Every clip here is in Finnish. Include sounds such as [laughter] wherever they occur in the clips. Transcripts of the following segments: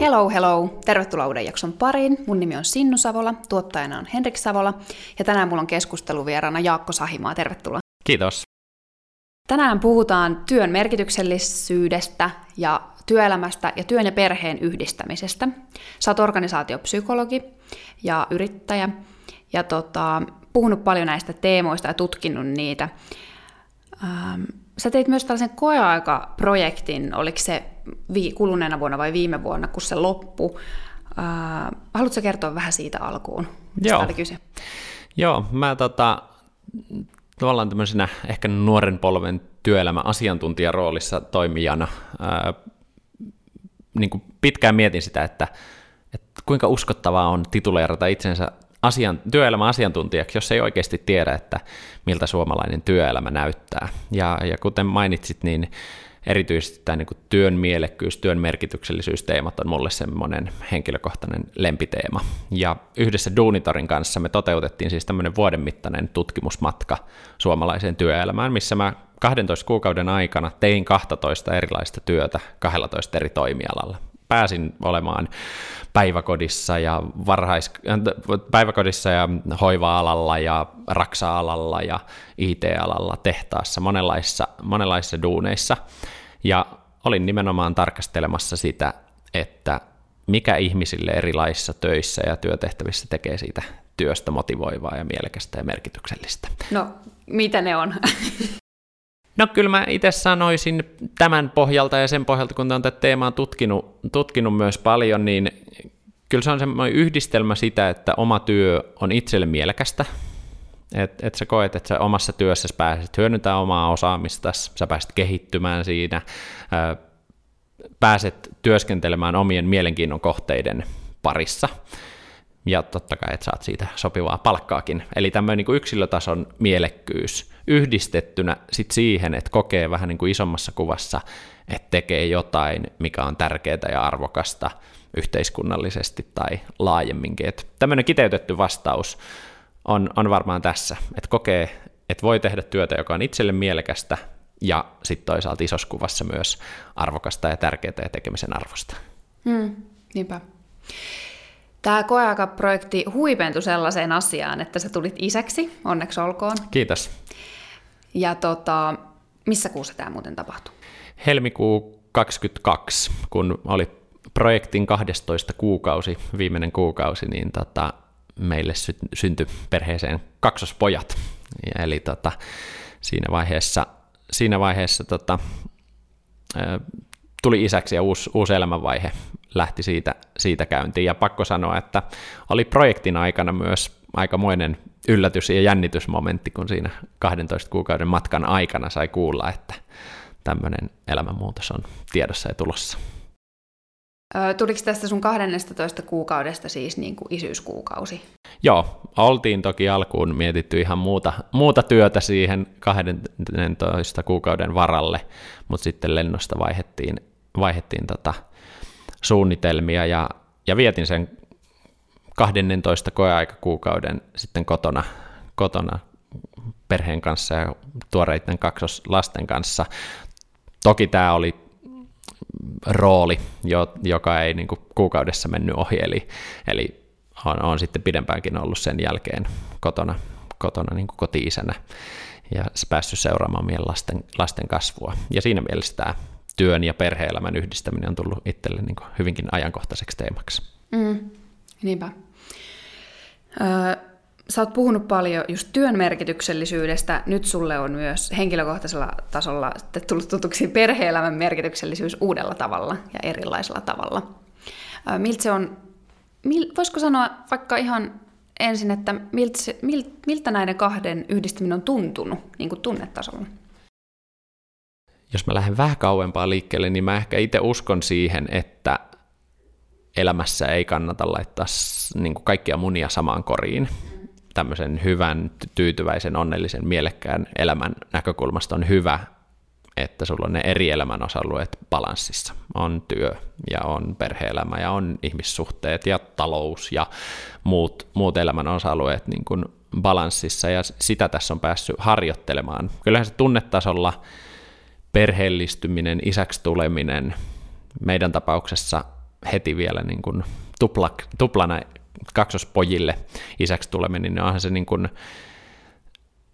Hello, hello. Tervetuloa uuden jakson pariin. Mun nimi on Sinnu Savola, tuottajana on Henrik Savola, ja tänään mulla on keskusteluvieraana Jaakko Sahimaa. Tervetuloa. Kiitos. Tänään puhutaan työn merkityksellisyydestä ja työelämästä ja työn ja perheen yhdistämisestä. Sä oot organisaatiopsykologi ja yrittäjä, ja tota, puhunut paljon näistä teemoista ja tutkinut niitä. Ähm, sä teit myös tällaisen koeaikaprojektin, oliko se vi- kuluneena vuonna vai viime vuonna, kun se loppui. Äh, haluatko kertoa vähän siitä alkuun? Joo. oli kyse? Joo, mä tota, tavallaan tämmöisenä ehkä nuoren polven työelämän asiantuntijaroolissa toimijana ää, niin kuin pitkään mietin sitä, että, että kuinka uskottavaa on tituleerata itsensä asian, työelämän asiantuntijaksi, jos ei oikeasti tiedä, että miltä suomalainen työelämä näyttää. Ja, ja kuten mainitsit, niin erityisesti tämä niin työn mielekkyys, työn merkityksellisyys teemat on mulle semmoinen henkilökohtainen lempiteema. Ja yhdessä Duunitorin kanssa me toteutettiin siis tämmöinen vuoden mittainen tutkimusmatka suomalaiseen työelämään, missä mä 12 kuukauden aikana tein 12 erilaista työtä 12 eri toimialalla. Pääsin olemaan päiväkodissa ja, varhais, päiväkodissa ja hoiva-alalla ja raksa-alalla ja IT-alalla, tehtaassa, monenlaisissa, monenlaisissa duuneissa. Ja olin nimenomaan tarkastelemassa sitä, että mikä ihmisille erilaisissa töissä ja työtehtävissä tekee siitä työstä motivoivaa ja mielekästä ja merkityksellistä. No, mitä ne on? No kyllä mä itse sanoisin tämän pohjalta ja sen pohjalta, kun olen tätä teemaa tutkinut, tutkinut myös paljon, niin kyllä se on semmoinen yhdistelmä sitä, että oma työ on itselle mielekästä, että et sä koet, että sä omassa työssä pääset hyödyntämään omaa osaamista, sä pääset kehittymään siinä, pääset työskentelemään omien mielenkiinnon kohteiden parissa, ja totta kai, että saat siitä sopivaa palkkaakin. Eli tämmöinen niin yksilötason mielekkyys yhdistettynä sit siihen, että kokee vähän niin kuin isommassa kuvassa, että tekee jotain, mikä on tärkeää ja arvokasta yhteiskunnallisesti tai laajemminkin. Että tämmöinen kiteytetty vastaus on, on varmaan tässä, että kokee, että voi tehdä työtä, joka on itselle mielekästä ja sitten toisaalta isossa kuvassa myös arvokasta ja tärkeää ja tekemisen arvosta. Mm, niinpä. Tämä koeaikaprojekti huipentui sellaiseen asiaan, että sä tulit isäksi, onneksi olkoon. Kiitos. Ja tota, missä kuussa tämä muuten tapahtui? Helmikuu 22, kun oli projektin 12 kuukausi, viimeinen kuukausi, niin tota, meille sy- syntyi perheeseen kaksospojat. Ja eli tota, siinä vaiheessa, siinä vaiheessa tota, tuli isäksi ja uusi, uusi elämänvaihe lähti siitä, siitä käyntiin. Ja pakko sanoa, että oli projektin aikana myös aikamoinen yllätys ja jännitysmomentti, kun siinä 12 kuukauden matkan aikana sai kuulla, että tämmöinen elämänmuutos on tiedossa ja tulossa. Tuliko tästä sun 12 kuukaudesta siis niin kuin isyyskuukausi? Joo, oltiin toki alkuun mietitty ihan muuta, muuta työtä siihen 12 kuukauden varalle, mutta sitten lennosta vaihettiin, vaihettiin tota suunnitelmia ja, ja vietin sen 12 koeaikakuukauden sitten kotona, kotona perheen kanssa ja tuoreiden kaksoslasten kanssa. Toki tämä oli rooli, joka ei niin kuin kuukaudessa mennyt ohi, eli, eli on, on sitten pidempäänkin ollut sen jälkeen kotona, kotona niin kuin koti-isänä ja päässyt seuraamaan meidän lasten, lasten kasvua. Ja siinä mielessä tämä työn ja perhe-elämän yhdistäminen on tullut itselle niin hyvinkin ajankohtaiseksi teemaksi. Mm, niinpä. Öö, sä oot puhunut paljon just työn merkityksellisyydestä. Nyt sulle on myös henkilökohtaisella tasolla tullut tutuksi perhe-elämän merkityksellisyys uudella tavalla ja erilaisella tavalla. Öö, miltä se on, mil, voisiko sanoa vaikka ihan ensin, että miltä, se, miltä näiden kahden yhdistäminen on tuntunut niin kuin tunnetasolla? jos mä lähden vähän kauempaa liikkeelle, niin mä ehkä itse uskon siihen, että elämässä ei kannata laittaa niin kuin kaikkia munia samaan koriin. Tämmöisen hyvän, tyytyväisen, onnellisen, mielekkään elämän näkökulmasta on hyvä, että sulla on ne eri elämän osa-alueet balanssissa. On työ ja on perhe-elämä ja on ihmissuhteet ja talous ja muut, muut elämän osa-alueet niin kuin balanssissa ja sitä tässä on päässyt harjoittelemaan. Kyllähän se tunnetasolla perheellistyminen, isäksi tuleminen, meidän tapauksessa heti vielä niin kuin tupla, tuplana kaksospojille isäksi tuleminen, niin onhan se niin kuin,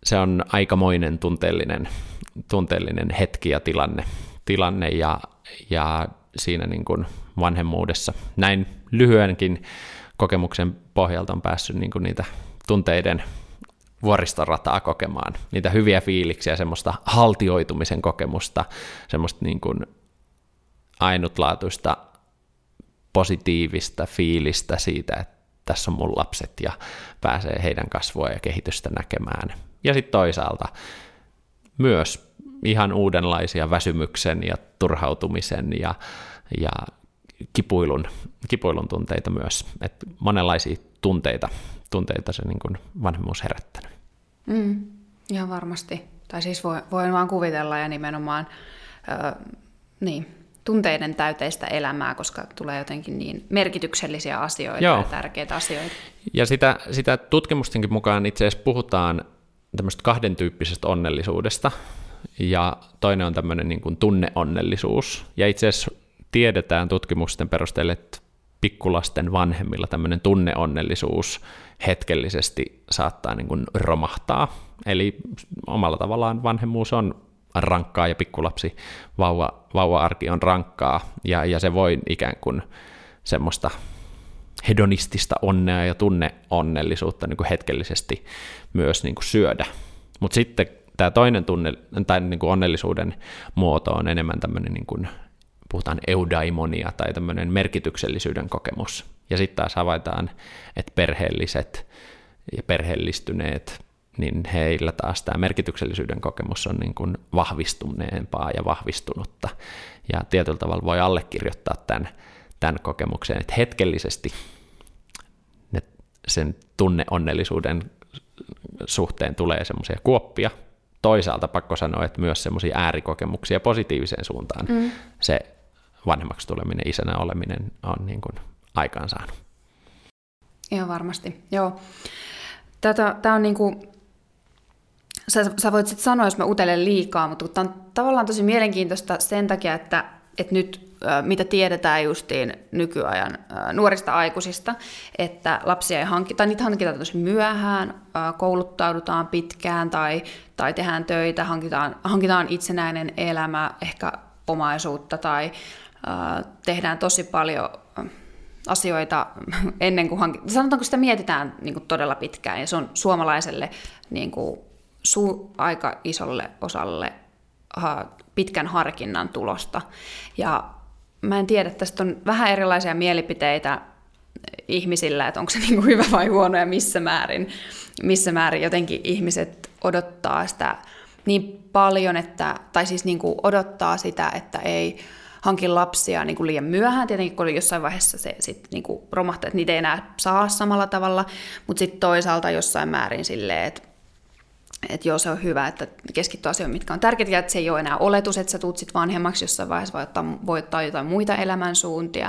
se on aikamoinen tunteellinen, tunteellinen hetki ja tilanne, tilanne ja, ja siinä niin kuin vanhemmuudessa. Näin lyhyenkin kokemuksen pohjalta on päässyt niin kuin niitä tunteiden vuoristorataa kokemaan, niitä hyviä fiiliksiä, semmoista haltioitumisen kokemusta, semmoista niin kuin ainutlaatuista positiivista fiilistä siitä, että tässä on mun lapset ja pääsee heidän kasvua ja kehitystä näkemään. Ja sitten toisaalta myös ihan uudenlaisia väsymyksen ja turhautumisen ja, ja kipuilun, kipuilun tunteita myös. Et monenlaisia tunteita, tunteita se niin vanhemmuus herättänyt. Mm, ihan varmasti. Tai siis voin, voin vaan kuvitella ja nimenomaan ö, niin, tunteiden täyteistä elämää, koska tulee jotenkin niin merkityksellisiä asioita Joo. ja tärkeitä asioita. Ja sitä, sitä tutkimustenkin mukaan itse asiassa puhutaan tämmöistä kahden tyyppisestä onnellisuudesta, ja toinen on tämmöinen niin kuin tunneonnellisuus. Ja itse asiassa tiedetään tutkimusten perusteella, että pikkulasten vanhemmilla tämmöinen tunneonnellisuus hetkellisesti saattaa niin kuin romahtaa. Eli omalla tavallaan vanhemmuus on rankkaa ja pikkulapsi vauva, vauva-arki on rankkaa ja, ja se voi ikään kuin semmoista hedonistista onnea ja tunneonnellisuutta niin kuin hetkellisesti myös niin kuin syödä. Mutta sitten tämä toinen tunne, tai niin kuin onnellisuuden muoto on enemmän tämmöinen, niin kuin, puhutaan eudaimonia tai tämmöinen merkityksellisyyden kokemus. Ja sitten taas havaitaan, että perheelliset ja perheellistyneet niin heillä taas tämä merkityksellisyyden kokemus on niin kuin vahvistuneempaa ja vahvistunutta. Ja tietyllä tavalla voi allekirjoittaa tämän, tämän kokemuksen, että hetkellisesti ne, sen tunneonnellisuuden suhteen tulee semmoisia kuoppia. Toisaalta pakko sanoa, että myös semmoisia äärikokemuksia positiiviseen suuntaan mm. se vanhemmaksi tuleminen, isänä oleminen on niin kuin aikaansaanut. Ihan varmasti, joo. Tätä, tämä on niin kuin sä, sä voit sitten sanoa, jos mä utelen liikaa, mutta tämä on tavallaan tosi mielenkiintoista sen takia, että, että nyt mitä tiedetään justiin nykyajan nuorista aikuisista, että lapsia ei hankita, niitä hankitaan tosi myöhään, kouluttaudutaan pitkään tai, tai tehdään töitä, hankitaan, hankitaan itsenäinen elämä, ehkä omaisuutta tai tehdään tosi paljon asioita ennen kuin hankitaan. Sanotaanko sitä mietitään niin kuin todella pitkään ja se on suomalaiselle niin kuin su- aika isolle osalle uh, pitkän harkinnan tulosta. Ja mä en tiedä, tästä on vähän erilaisia mielipiteitä ihmisillä, että onko se [laughs] niin kuin hyvä vai huono ja missä määrin, missä määrin jotenkin ihmiset odottaa sitä niin paljon, että, tai siis niin kuin odottaa sitä, että ei hanki lapsia niin kuin liian myöhään. Tietenkin kun jossain vaiheessa se sit niin kuin romahtaa, että niitä ei enää saa samalla tavalla, mutta sitten toisaalta jossain määrin silleen, että että joo, se on hyvä, että keskittyy asioihin, mitkä on tärkeitä, että se ei ole enää oletus, että sä tuut sit vanhemmaksi jossain vaiheessa, voi ottaa, voi ottaa jotain muita elämänsuuntia.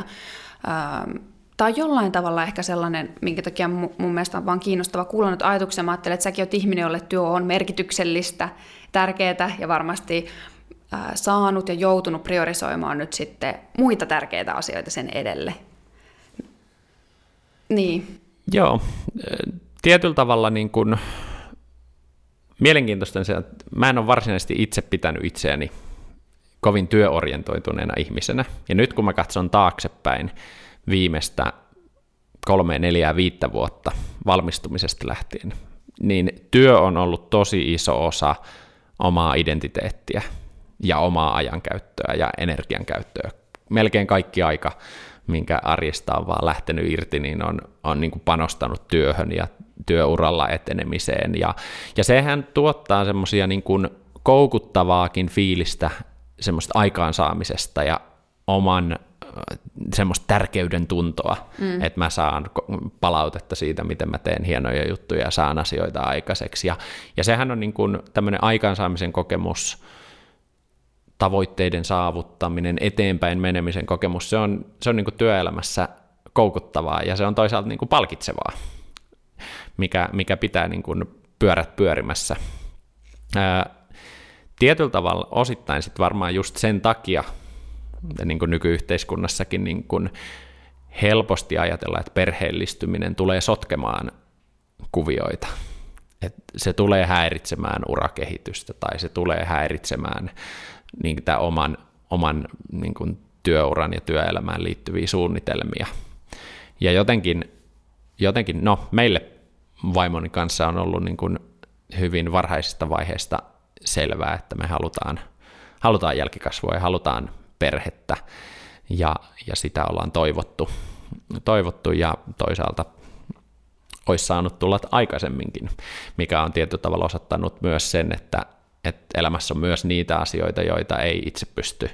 Ähm, tai jollain tavalla ehkä sellainen, minkä takia mun mielestä on vaan kiinnostava kuulla nyt ajatuksia. Mä ajattelen, että säkin oot ihminen, jolle työ on merkityksellistä, tärkeää ja varmasti äh, saanut ja joutunut priorisoimaan nyt sitten muita tärkeitä asioita sen edelle. Niin. Joo, tietyllä tavalla niin kuin mielenkiintoista se, että mä en ole varsinaisesti itse pitänyt itseäni kovin työorientoituneena ihmisenä. Ja nyt kun mä katson taaksepäin viimeistä kolme, neljää, viittä vuotta valmistumisesta lähtien, niin työ on ollut tosi iso osa omaa identiteettiä ja omaa ajankäyttöä ja energiankäyttöä. Melkein kaikki aika, minkä arjesta on vaan lähtenyt irti, niin on, on niin kuin panostanut työhön ja työuralla etenemiseen. Ja, ja sehän tuottaa semmoisia niin kuin koukuttavaakin fiilistä semmoista aikaansaamisesta ja oman semmoista tärkeyden tuntoa, mm. että mä saan palautetta siitä, miten mä teen hienoja juttuja ja saan asioita aikaiseksi. Ja, ja sehän on niin kuin tämmöinen aikaansaamisen kokemus, tavoitteiden saavuttaminen, eteenpäin menemisen kokemus, se on, se on niin kuin työelämässä koukuttavaa ja se on toisaalta niin kuin palkitsevaa mikä, mikä pitää niin kuin pyörät pyörimässä. Ää, tietyllä tavalla osittain sitten varmaan just sen takia niin kuin nykyyhteiskunnassakin niin kuin helposti ajatella, että perheellistyminen tulee sotkemaan kuvioita. Et se tulee häiritsemään urakehitystä tai se tulee häiritsemään niin tämän oman, oman niin kuin työuran ja työelämään liittyviä suunnitelmia. Ja jotenkin, jotenkin no meille vaimoni kanssa on ollut niin kuin hyvin varhaisesta vaiheesta selvää, että me halutaan, halutaan jälkikasvua ja halutaan perhettä, ja, ja sitä ollaan toivottu, toivottu ja toisaalta olisi saanut tulla aikaisemminkin, mikä on tietyllä tavalla osoittanut myös sen, että, että elämässä on myös niitä asioita, joita ei itse pysty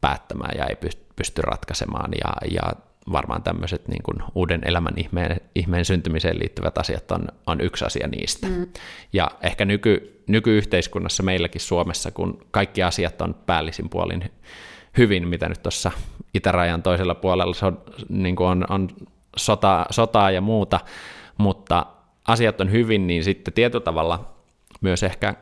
päättämään ja ei pysty ratkaisemaan, ja, ja varmaan tämmöiset niin kuin uuden elämän ihmeen, ihmeen syntymiseen liittyvät asiat on, on yksi asia niistä. Mm. Ja ehkä nyky, nykyyhteiskunnassa meilläkin Suomessa, kun kaikki asiat on päällisin puolin hyvin, mitä nyt tuossa itärajan toisella puolella so, niin kuin on, on sota, sotaa ja muuta, mutta asiat on hyvin, niin sitten tietyllä tavalla myös ehkä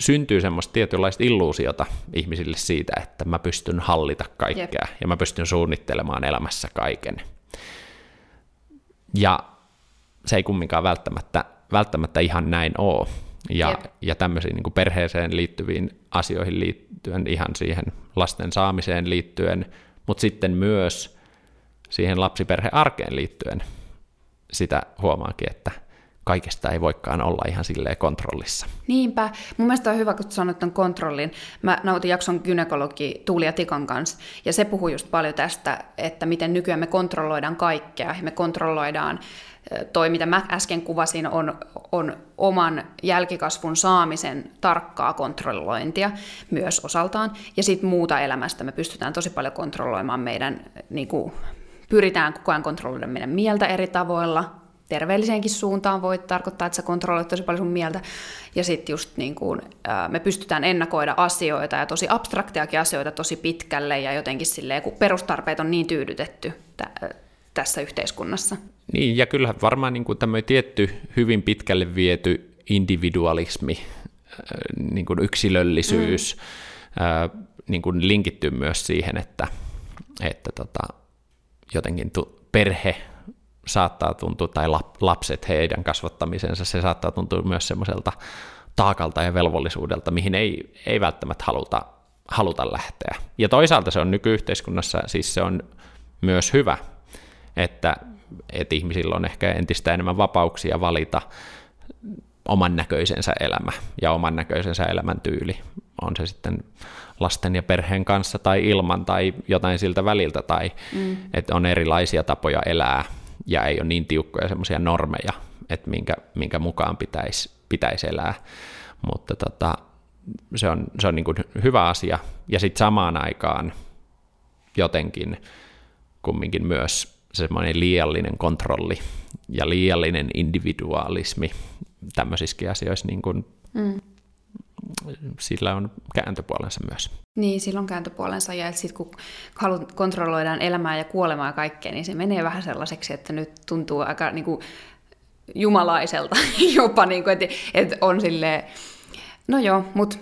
syntyy semmoista tietynlaista illuusiota ihmisille siitä, että mä pystyn hallita kaikkea Jep. ja mä pystyn suunnittelemaan elämässä kaiken. Ja se ei kumminkaan välttämättä, välttämättä ihan näin ole. Ja, ja tämmöisiin niin perheeseen liittyviin asioihin liittyen, ihan siihen lasten saamiseen liittyen, mutta sitten myös siihen lapsiperhearkeen liittyen sitä huomaakin, että kaikesta ei voikaan olla ihan silleen kontrollissa. Niinpä. Mun mielestä on hyvä, kun sanoit ton kontrollin. Mä nautin jakson gynekologi Tuulia Tikan kanssa, ja se puhuu just paljon tästä, että miten nykyään me kontrolloidaan kaikkea. Me kontrolloidaan toi, mitä mä äsken kuvasin, on, on oman jälkikasvun saamisen tarkkaa kontrollointia myös osaltaan. Ja sitten muuta elämästä me pystytään tosi paljon kontrolloimaan meidän, niin kuin, pyritään koko ajan kontrolloida meidän mieltä eri tavoilla, terveelliseenkin suuntaan voi tarkoittaa, että sä kontrolloit tosi paljon sun mieltä. Ja sitten just niin kuin, me pystytään ennakoida asioita ja tosi abstraktiakin asioita tosi pitkälle ja jotenkin silleen, kun perustarpeet on niin tyydytetty tässä yhteiskunnassa. Niin, ja kyllähän varmaan niin kuin tämmöinen tietty hyvin pitkälle viety individualismi, niin kuin yksilöllisyys, mm. niin kuin linkittyy myös siihen, että, että tota, jotenkin perhe saattaa tuntua, tai lapset, heidän kasvattamisensa, se saattaa tuntua myös semmoiselta taakalta ja velvollisuudelta, mihin ei, ei välttämättä haluta, haluta lähteä. Ja toisaalta se on nykyyhteiskunnassa, siis se on myös hyvä, että, että ihmisillä on ehkä entistä enemmän vapauksia valita oman näköisensä elämä ja oman näköisensä elämäntyyli. On se sitten lasten ja perheen kanssa tai ilman tai jotain siltä väliltä, tai mm. että on erilaisia tapoja elää ja ei ole niin tiukkoja semmoisia normeja, että minkä, minkä mukaan pitäisi, pitäisi elää. Mutta tota, se on, se on niin kuin hyvä asia. Ja sitten samaan aikaan jotenkin kumminkin myös semmoinen liiallinen kontrolli ja liiallinen individualismi tämmöisissäkin asioissa, niin kuin, mm. Sillä on kääntöpuolensa myös. Niin, sillä on kääntöpuolensa, ja sitten kun kontrolloidaan elämää ja kuolemaa ja kaikkea, niin se menee vähän sellaiseksi, että nyt tuntuu aika niin kuin, jumalaiselta [laughs] jopa, niin kuin, että, että on silleen, no joo, mutta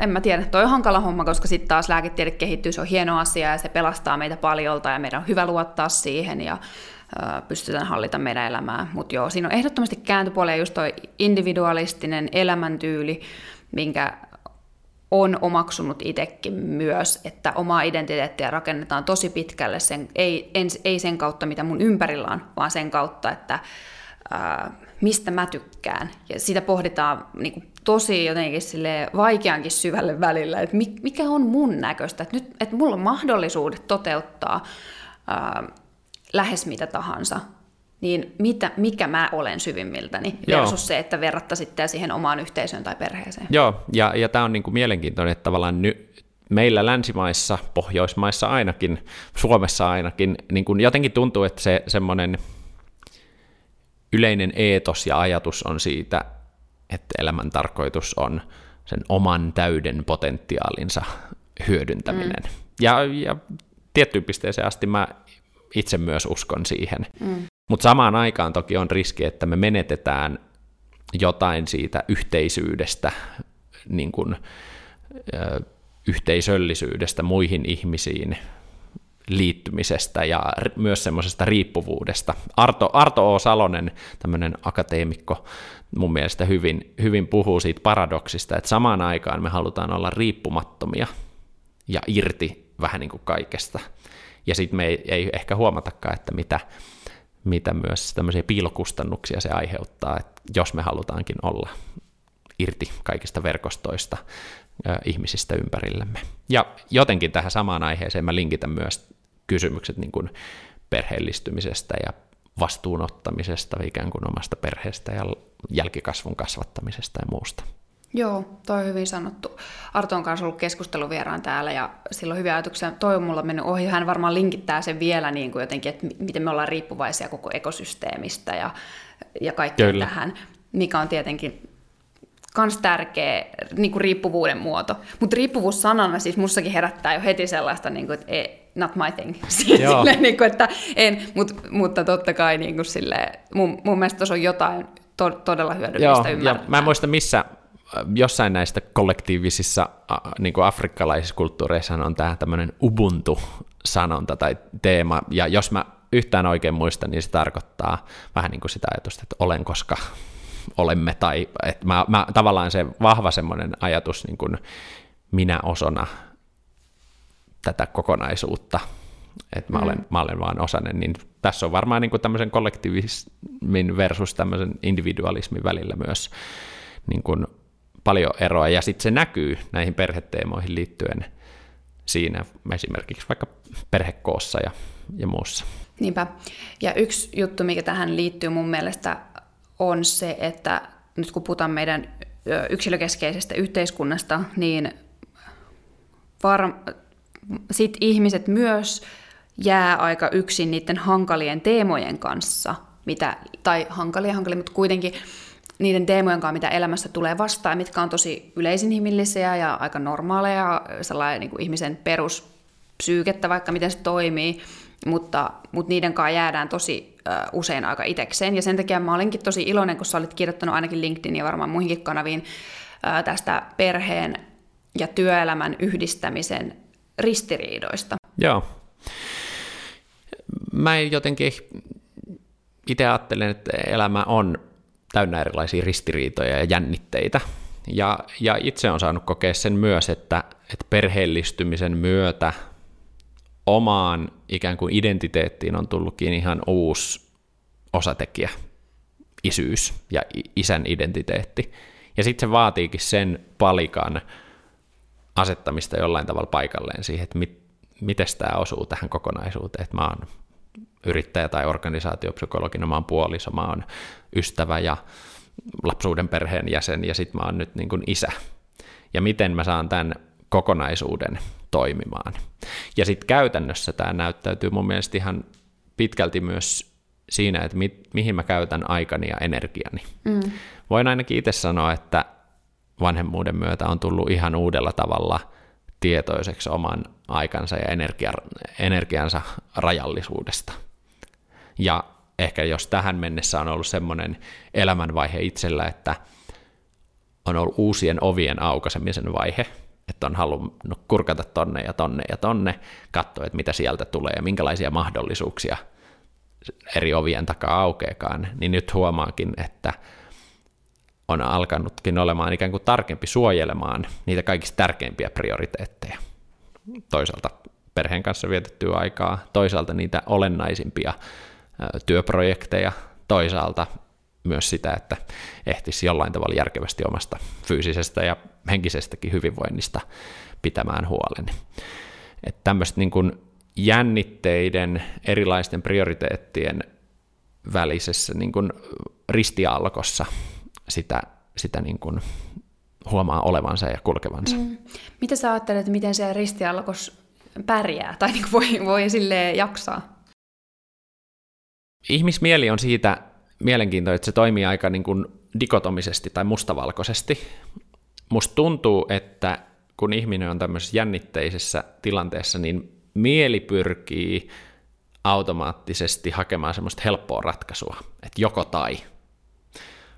en mä tiedä, toi on hankala homma, koska sitten taas lääketiede kehittyy, se on hieno asia ja se pelastaa meitä paljolta ja meidän on hyvä luottaa siihen ja ö, pystytään hallita meidän elämää. Mutta joo, siinä on ehdottomasti kääntöpuolia just toi individualistinen elämäntyyli, minkä on omaksunut itsekin myös, että omaa identiteettiä rakennetaan tosi pitkälle, sen, ei, en, ei sen kautta, mitä mun ympärillä on, vaan sen kautta, että ää, mistä mä tykkään. Ja sitä pohditaan niin kuin, tosi jotenkin sille vaikeankin syvälle välillä, että mikä on mun näköistä, että nyt että mulla on mahdollisuudet toteuttaa ää, lähes mitä tahansa, niin mitä, mikä mä olen syvimmiltäni Joo. versus se, että verratta sitten siihen omaan yhteisöön tai perheeseen. Joo, ja, ja tämä on niin kuin mielenkiintoinen, että tavallaan ny, meillä länsimaissa, pohjoismaissa ainakin, Suomessa ainakin, niin kuin jotenkin tuntuu, että se semmoinen yleinen eetos ja ajatus on siitä, että elämän tarkoitus on sen oman täyden potentiaalinsa hyödyntäminen. Mm. Ja, ja tiettyyn pisteeseen asti mä itse myös uskon siihen. Mm. Mutta samaan aikaan toki on riski, että me menetetään jotain siitä yhteisyydestä, niin kun, yhteisöllisyydestä muihin ihmisiin liittymisestä ja myös semmoisesta riippuvuudesta. Arto, Arto O. Salonen, tämmöinen akateemikko, mun mielestä hyvin, hyvin puhuu siitä paradoksista, että samaan aikaan me halutaan olla riippumattomia ja irti vähän niin kuin kaikesta. Ja sitten me ei, ei ehkä huomatakaan, että mitä, mitä myös tämmöisiä piilokustannuksia se aiheuttaa, että jos me halutaankin olla irti kaikista verkostoista, ihmisistä ympärillemme. Ja jotenkin tähän samaan aiheeseen mä linkitän myös kysymykset niin kuin perheellistymisestä ja vastuunottamisesta ikään kuin omasta perheestä ja jälkikasvun kasvattamisesta ja muusta. Joo, toi on hyvin sanottu. Arto on kanssa ollut keskusteluvieraan täällä ja silloin hyviä ajatuksia. Toi on mulla mennyt ohi. Hän varmaan linkittää sen vielä niin kuin jotenkin, että miten me ollaan riippuvaisia koko ekosysteemistä ja, ja kaikkeen tähän, mikä on tietenkin kans tärkeä niin kuin riippuvuuden muoto. Mutta riippuvuus sanana siis mussakin herättää jo heti sellaista, niin kuin, että ei, not my thing. [laughs] Silleen, niin kuin, että en, mut, mutta totta kai niin kuin, silleen, mun, mun mielestä tuossa on jotain to, todella hyödyllistä Joo, ja mä en muista missä, jossain näistä kollektiivisissa niin kuin afrikkalaisissa kulttuureissa on tämä tämmöinen ubuntu-sanonta tai teema, ja jos mä yhtään oikein muistan, niin se tarkoittaa vähän niin kuin sitä ajatusta, että olen koska [laughs] olemme, tai että mä, mä, tavallaan se vahva semmoinen ajatus niin kuin minä osona tätä kokonaisuutta, että mä, mm. olen, mä olen vaan osanen, niin tässä on varmaan niin kuin tämmöisen kollektivismin versus tämmöisen individualismin välillä myös niin kuin paljon eroa, ja sitten se näkyy näihin perheteemoihin liittyen siinä esimerkiksi vaikka perhekoossa ja, ja muussa. Niinpä. Ja yksi juttu, mikä tähän liittyy mun mielestä on se, että nyt kun puhutaan meidän yksilökeskeisestä yhteiskunnasta, niin var- sit ihmiset myös jää aika yksin niiden hankalien teemojen kanssa, mitä, tai hankalia, hankalia, mutta kuitenkin niiden teemojen kanssa, mitä elämässä tulee vastaan, mitkä on tosi yleisinhimillisiä ja aika normaaleja, sellainen niin kuin ihmisen peruspsyykettä, vaikka miten se toimii, mutta, mutta niiden kanssa jäädään tosi uh, usein aika itekseen. Ja sen takia mä olinkin tosi iloinen, kun sä olit kirjoittanut ainakin LinkedIn ja varmaan muihinkin kanaviin uh, tästä perheen ja työelämän yhdistämisen ristiriidoista. Joo. Mä jotenkin itse ajattelen, että elämä on täynnä erilaisia ristiriitoja ja jännitteitä. Ja, ja itse on saanut kokea sen myös, että, että perheellistymisen myötä omaan ikään kuin identiteettiin on tullutkin ihan uusi osatekijä, isyys ja isän identiteetti. Ja sitten se vaatiikin sen palikan asettamista jollain tavalla paikalleen siihen, että mit, miten tämä osuu tähän kokonaisuuteen, että mä oon yrittäjä tai organisaatiopsykologina, mä oon puoliso, mä oon ystävä ja lapsuuden perheen jäsen ja sitten mä oon nyt niin kuin isä. Ja miten mä saan tämän kokonaisuuden toimimaan. Ja sitten käytännössä tämä näyttäytyy mun mielestä ihan pitkälti myös siinä, että mi- mihin mä käytän aikani ja energiani. Mm. Voin ainakin itse sanoa, että vanhemmuuden myötä on tullut ihan uudella tavalla tietoiseksi oman aikansa ja energia, energiansa rajallisuudesta. Ja ehkä jos tähän mennessä on ollut semmoinen elämänvaihe itsellä, että on ollut uusien ovien aukaisemisen vaihe, että on halunnut kurkata tonne ja tonne ja tonne, katsoa, että mitä sieltä tulee ja minkälaisia mahdollisuuksia eri ovien takaa aukeakaan, niin nyt huomaakin, että on alkanutkin olemaan ikään kuin tarkempi suojelemaan niitä kaikista tärkeimpiä prioriteetteja. Toisaalta perheen kanssa vietettyä aikaa, toisaalta niitä olennaisimpia työprojekteja, toisaalta myös sitä, että ehtisi jollain tavalla järkevästi omasta fyysisestä ja henkisestäkin hyvinvoinnista pitämään huolen. Että tämmöistä niin kuin jännitteiden, erilaisten prioriteettien välisessä niin kuin ristialkossa sitä, sitä niin kuin huomaa olevansa ja kulkevansa. Mm. Mitä sä ajattelet, miten se ristialkos pärjää tai niin voi, voi sille jaksaa? Ihmismieli on siitä mielenkiintoinen, että se toimii aika niin kuin dikotomisesti tai mustavalkoisesti. Musta tuntuu, että kun ihminen on tämmöisessä jännitteisessä tilanteessa, niin mieli pyrkii automaattisesti hakemaan semmoista helppoa ratkaisua, että joko tai.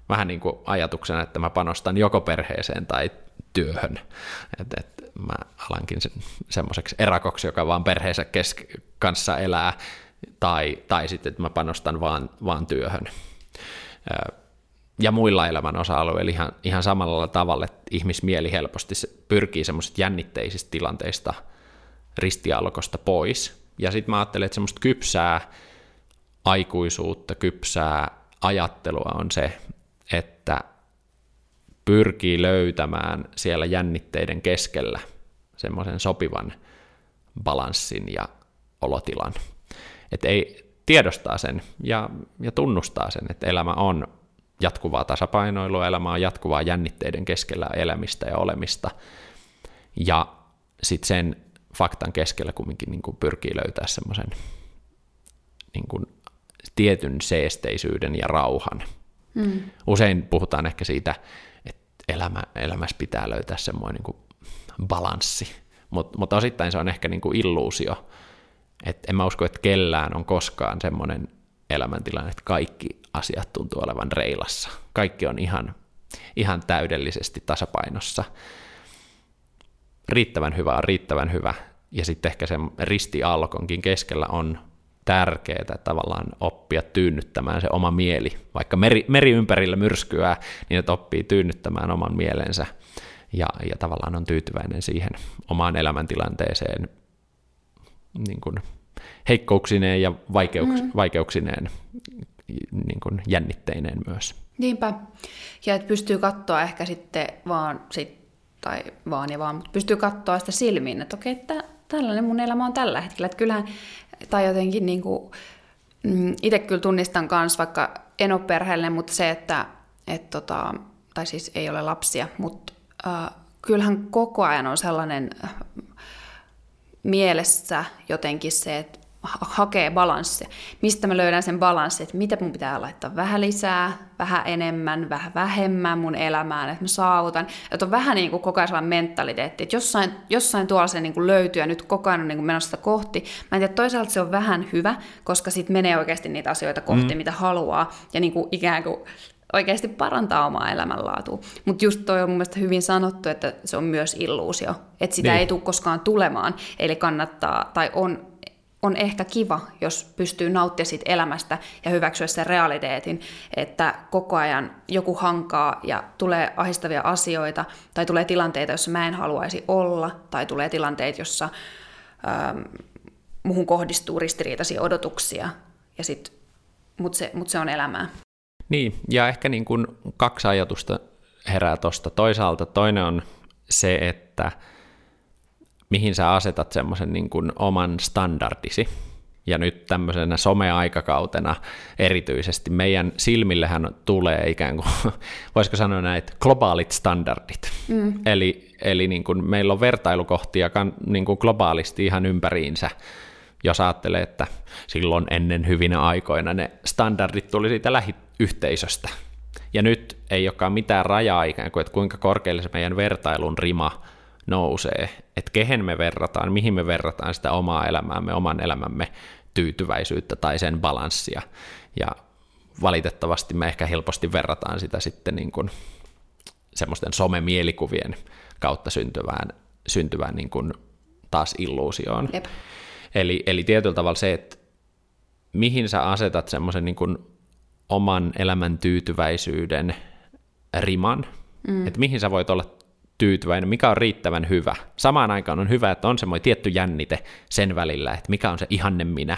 Vähän niin kuin ajatuksena, että mä panostan joko perheeseen tai työhön. Et, et mä alankin sen, semmoiseksi erakoksi, joka vaan perheensä kesk- kanssa elää, tai, tai sitten, että mä panostan vaan, vaan työhön. Ja muilla elämän osa-alueilla ihan, ihan samalla tavalla, että ihmismieli helposti pyrkii semmoisista jännitteisistä tilanteista ristialkosta pois. Ja sitten mä ajattelen, että semmoista kypsää aikuisuutta, kypsää ajattelua on se, että pyrkii löytämään siellä jännitteiden keskellä semmoisen sopivan balanssin ja olotilan. Että ei tiedostaa sen ja, ja tunnustaa sen, että elämä on jatkuvaa tasapainoilua, elämä on jatkuvaa jännitteiden keskellä elämistä ja olemista. Ja sitten sen faktan keskellä kumminkin niin kuin pyrkii löytää semmoisen niin kuin tietyn seesteisyyden ja rauhan. Mm. Usein puhutaan ehkä siitä, että elämä, elämässä pitää löytää semmoinen niin kuin balanssi, mutta mut osittain se on ehkä niin kuin illuusio. Et en mä usko, että kellään on koskaan semmoinen elämäntilanne, että kaikki asiat tuntuu olevan reilassa. Kaikki on ihan, ihan täydellisesti tasapainossa. Riittävän hyvä on riittävän hyvä. Ja sitten ehkä sen ristialkonkin keskellä on tärkeää tavallaan oppia tyynnyttämään se oma mieli. Vaikka meri, meri ympärillä myrskyää, niin että oppii tyynnyttämään oman mielensä ja, ja tavallaan on tyytyväinen siihen omaan elämäntilanteeseen niin kuin heikkouksineen ja vaikeuks, mm. vaikeuksineen niin kuin jännitteineen myös. Niinpä. Ja että pystyy katsoa ehkä sitten vaan, sit, tai vaan ja vaan, mutta pystyy katsoa sitä silmiin, että okei, että tällainen mun elämä on tällä hetkellä. Että kyllähän, tai jotenkin niin kuin, mm, itse kyllä tunnistan myös, vaikka en ole perheellinen, mutta se, että, et tota, tai siis ei ole lapsia, mutta äh, kyllähän koko ajan on sellainen äh, mielessä jotenkin se, että hakee balanssia. Mistä mä löydän sen balanssin, että mitä mun pitää laittaa vähän lisää, vähän enemmän, vähän vähemmän mun elämään, että mä saavutan. Että on vähän niin kuin koko ajan sellainen mentaliteetti, että jossain, jossain tuolla se niin kuin löytyy ja nyt koko ajan on niin kuin menossa kohti. Mä en tiedä, toisaalta se on vähän hyvä, koska sitten menee oikeasti niitä asioita kohti, mm. mitä haluaa ja niin kuin ikään kuin oikeasti parantaa omaa elämänlaatua. Mutta just toi on mun mielestä hyvin sanottu, että se on myös illuusio, että sitä niin. ei tule koskaan tulemaan. Eli kannattaa, tai on on ehkä kiva, jos pystyy nauttimaan siitä elämästä ja hyväksyä sen realiteetin, että koko ajan joku hankaa ja tulee ahistavia asioita, tai tulee tilanteita, joissa mä en haluaisi olla, tai tulee tilanteita, jossa ähm, muhun kohdistuu ristiriitaisia odotuksia, ja sit, mutta se, mut se on elämää. Niin, ja ehkä niin kuin kaksi ajatusta herää tuosta. Toisaalta toinen on se, että mihin sä asetat semmoisen niin kuin oman standardisi. Ja nyt tämmöisenä someaikakautena erityisesti meidän silmillehän tulee ikään kuin, [laughs] voisiko sanoa näitä globaalit standardit. Mm. Eli, eli niin kuin meillä on vertailukohtia niin kuin globaalisti ihan ympäriinsä. Jos ajattelee, että silloin ennen hyvinä aikoina ne standardit tuli siitä lähiyhteisöstä. Ja nyt ei olekaan mitään rajaa ikään kuin, että kuinka korkealle se meidän vertailun rima nousee, että kehen me verrataan, mihin me verrataan sitä omaa elämäämme, oman elämämme tyytyväisyyttä tai sen balanssia. Ja valitettavasti me ehkä helposti verrataan sitä sitten niin kuin semmoisten somemielikuvien kautta syntyvään, syntyvään niin kuin taas illuusioon. Jep. Eli, eli tietyllä tavalla se, että mihin sä asetat semmoisen niin kuin oman elämän tyytyväisyyden riman, mm. että mihin sä voit olla tyytyväinen, mikä on riittävän hyvä. Samaan aikaan on hyvä, että on semmoinen tietty jännite sen välillä, että mikä on se ihanne minä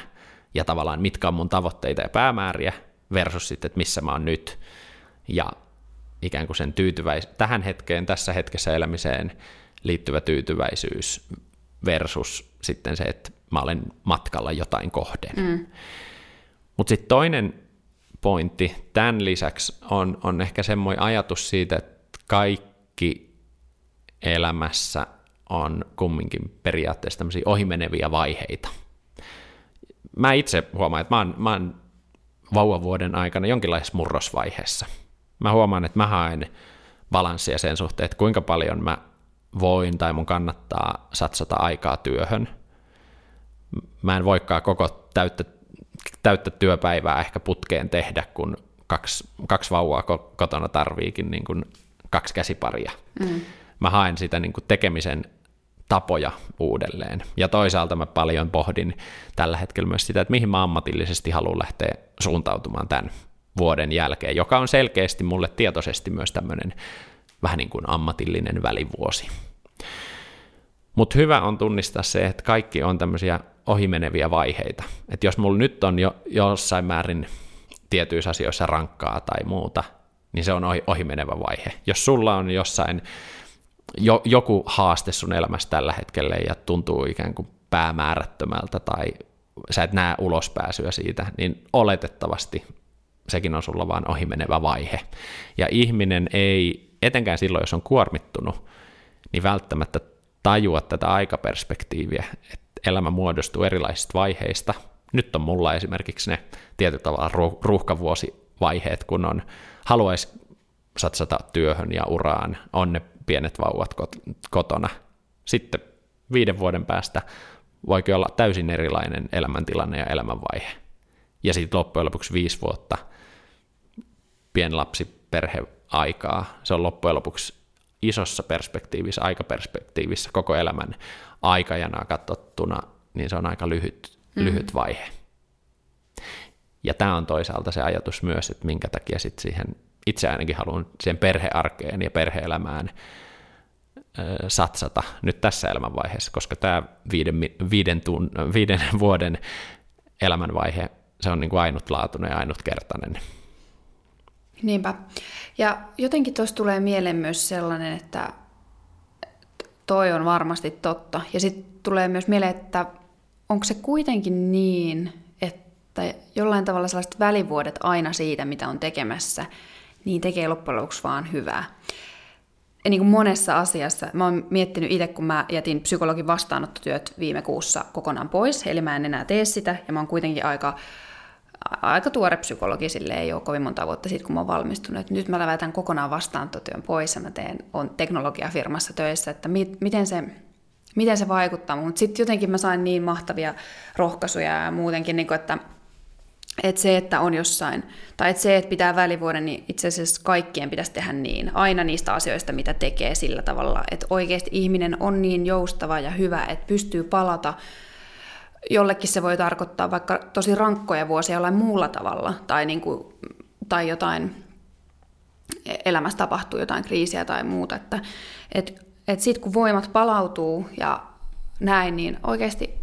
ja tavallaan mitkä on mun tavoitteita ja päämääriä versus sitten, että missä mä oon nyt. Ja ikään kuin sen tyytyväis- tähän hetkeen, tässä hetkessä elämiseen liittyvä tyytyväisyys versus sitten se, että mä olen matkalla jotain kohden. Mm. Mutta sitten toinen pointti tämän lisäksi on, on ehkä semmoinen ajatus siitä, että kaikki elämässä on kumminkin periaatteessa tämmöisiä ohimeneviä vaiheita. Mä itse huomaan, että mä oon, mä oon vauvavuoden aikana jonkinlaisessa murrosvaiheessa. Mä huomaan, että mä haen balanssia sen suhteen, että kuinka paljon mä voin tai mun kannattaa satsata aikaa työhön. Mä en voikaan koko täyttä, täyttä työpäivää ehkä putkeen tehdä, kun kaksi, kaksi vauvaa kotona tarviikin niin kuin kaksi käsiparia. Mm mä haen sitä niin kuin tekemisen tapoja uudelleen. Ja toisaalta mä paljon pohdin tällä hetkellä myös sitä, että mihin mä ammatillisesti haluan lähteä suuntautumaan tämän vuoden jälkeen, joka on selkeästi mulle tietoisesti myös tämmöinen vähän niin kuin ammatillinen välivuosi. Mutta hyvä on tunnistaa se, että kaikki on tämmöisiä ohimeneviä vaiheita. Että jos mulla nyt on jo jossain määrin tietyissä asioissa rankkaa tai muuta, niin se on ohi, ohimenevä vaihe. Jos sulla on jossain jo, joku haaste sun elämässä tällä hetkellä ja tuntuu ikään kuin päämäärättömältä tai sä et näe ulospääsyä siitä, niin oletettavasti sekin on sulla vaan ohimenevä vaihe. Ja ihminen ei, etenkään silloin, jos on kuormittunut, niin välttämättä tajua tätä aikaperspektiiviä, että elämä muodostuu erilaisista vaiheista. Nyt on mulla esimerkiksi ne tietyllä tavalla ruuhkavuosivaiheet, kun on, haluaisi satsata työhön ja uraan, on ne pienet vauvat kotona. Sitten viiden vuoden päästä voikin olla täysin erilainen elämäntilanne ja elämänvaihe. Ja sitten loppujen lopuksi viisi vuotta pienlapsi perheaikaa. Se on loppujen lopuksi isossa perspektiivissä, aikaperspektiivissä koko elämän aikajanaa katsottuna, niin se on aika lyhyt, mm-hmm. lyhyt vaihe. Ja tämä on toisaalta se ajatus myös, että minkä takia sit siihen itse ainakin haluan siihen perhearkeen ja perheelämään satsata nyt tässä elämänvaiheessa, koska tämä viiden, viiden, tun, viiden [laughs] vuoden elämänvaihe, se on niin kuin ainutlaatuinen ja ainutkertainen. Niinpä. Ja jotenkin tuossa tulee mieleen myös sellainen, että toi on varmasti totta. Ja sitten tulee myös mieleen, että onko se kuitenkin niin, että jollain tavalla sellaiset välivuodet aina siitä, mitä on tekemässä, niin tekee loppujen lopuksi vaan hyvää. Ja niin kuin monessa asiassa, mä oon miettinyt itse, kun mä jätin psykologin vastaanottotyöt viime kuussa kokonaan pois, eli mä en enää tee sitä, ja mä oon kuitenkin aika aika tuore psykologi, sille ei ole kovin monta vuotta sitten, kun mä oon valmistunut. Et nyt mä lävätän kokonaan vastaanottotyön pois ja mä teen, on teknologiafirmassa töissä, että mi, miten se, miten se vaikuttaa. Mutta sitten jotenkin mä sain niin mahtavia rohkaisuja ja muutenkin, niin kuin, että, että se, että on jossain, tai että se, että pitää välivuoden, niin itse asiassa kaikkien pitäisi tehdä niin. Aina niistä asioista, mitä tekee sillä tavalla, että oikeasti ihminen on niin joustava ja hyvä, että pystyy palata jollekin se voi tarkoittaa vaikka tosi rankkoja vuosia jollain muulla tavalla, tai, niin kuin, tai jotain elämässä tapahtuu jotain kriisiä tai muuta, että et, et sitten kun voimat palautuu ja näin, niin oikeasti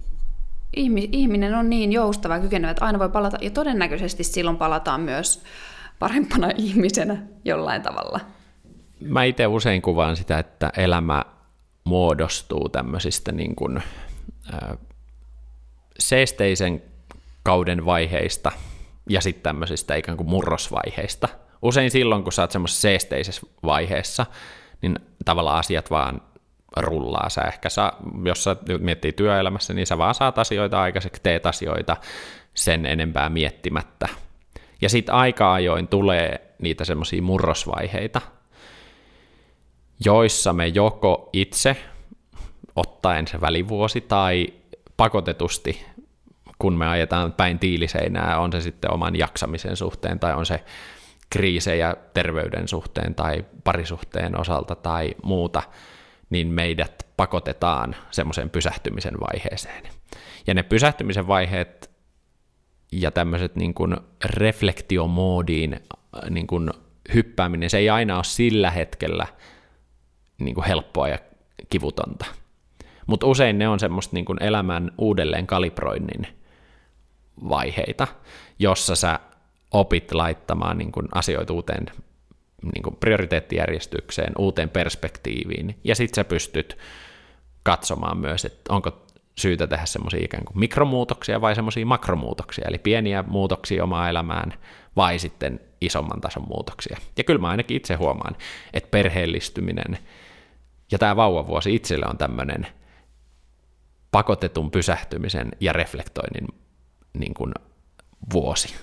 ihminen on niin joustava ja kykenevä, että aina voi palata, ja todennäköisesti silloin palataan myös parempana [laughs] ihmisenä jollain tavalla. Mä itse usein kuvaan sitä, että elämä muodostuu tämmöisistä niin kuin, äh, seesteisen kauden vaiheista ja sitten tämmöisistä ikään kuin murrosvaiheista. Usein silloin, kun sä oot semmoisessa seesteisessä vaiheessa, niin tavallaan asiat vaan rullaa. Sä ehkä saa, jos sä miettii työelämässä, niin sä vaan saat asioita aikaiseksi, teet asioita sen enempää miettimättä. Ja sitten aika ajoin tulee niitä semmoisia murrosvaiheita, joissa me joko itse ottaen se välivuosi tai pakotetusti, kun me ajetaan päin tiiliseinää, on se sitten oman jaksamisen suhteen tai on se kriisejä terveyden suhteen tai parisuhteen osalta tai muuta, niin meidät pakotetaan semmoiseen pysähtymisen vaiheeseen. Ja ne pysähtymisen vaiheet ja tämmöiset niin kuin reflektiomoodiin äh, niin kuin hyppääminen, se ei aina ole sillä hetkellä niin kuin helppoa ja kivutonta. Mutta usein ne on semmoista niin kuin elämän uudelleen kalibroinnin vaiheita, jossa sä opit laittamaan niin kuin asioita uuteen niin kuin prioriteettijärjestykseen, uuteen perspektiiviin, ja sitten sä pystyt katsomaan myös, että onko syytä tehdä semmoisia ikään kuin mikromuutoksia vai semmoisia makromuutoksia, eli pieniä muutoksia omaan elämään, vai sitten isomman tason muutoksia. Ja kyllä mä ainakin itse huomaan, että perheellistyminen ja tämä vauvavuosi itselle on tämmöinen pakotetun pysähtymisen ja reflektoinnin niin kuin vuosi.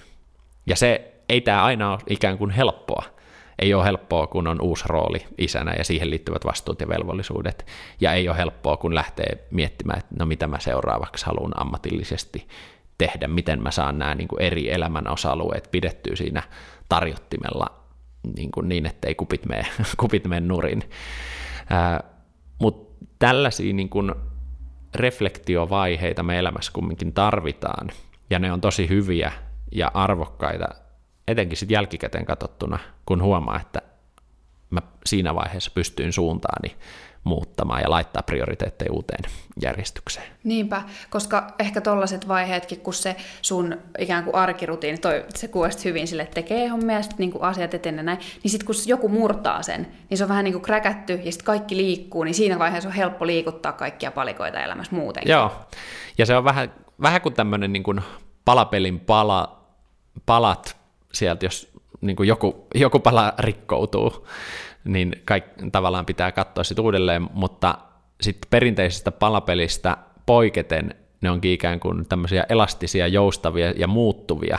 Ja se ei tämä aina ole ikään kuin helppoa. Ei ole helppoa, kun on uusi rooli isänä ja siihen liittyvät vastuut ja velvollisuudet. Ja ei ole helppoa, kun lähtee miettimään, että no mitä mä seuraavaksi haluan ammatillisesti tehdä, miten mä saan nämä niin kuin eri elämän osa-alueet pidettyä siinä tarjottimella niin, kuin niin ettei kupit mene, [laughs] kupit mene nurin. Mutta tällaisia niin kuin reflektiovaiheita me elämässä kumminkin tarvitaan, ja ne on tosi hyviä ja arvokkaita, etenkin sitten jälkikäteen katsottuna, kun huomaa, että mä siinä vaiheessa pystyin suuntaani muuttamaan ja laittaa prioriteetteja uuteen järjestykseen. Niinpä, koska ehkä tollaiset vaiheetkin, kun se sun ikään kuin arkirutiini, toi, se kuulosti hyvin sille, että tekee hommia ja sitten niin asiat etenee näin, niin sitten kun joku murtaa sen, niin se on vähän niin kuin kräkätty ja sitten kaikki liikkuu, niin siinä vaiheessa on helppo liikuttaa kaikkia palikoita elämässä muutenkin. Joo, ja se on vähän, vähän kuin tämmöinen niin kuin palapelin pala, palat sieltä, jos niin kuin joku, joku pala rikkoutuu, niin kaik, tavallaan pitää katsoa sitten uudelleen, mutta sitten perinteisestä palapelistä poiketen ne onkin ikään kuin tämmöisiä elastisia, joustavia ja muuttuvia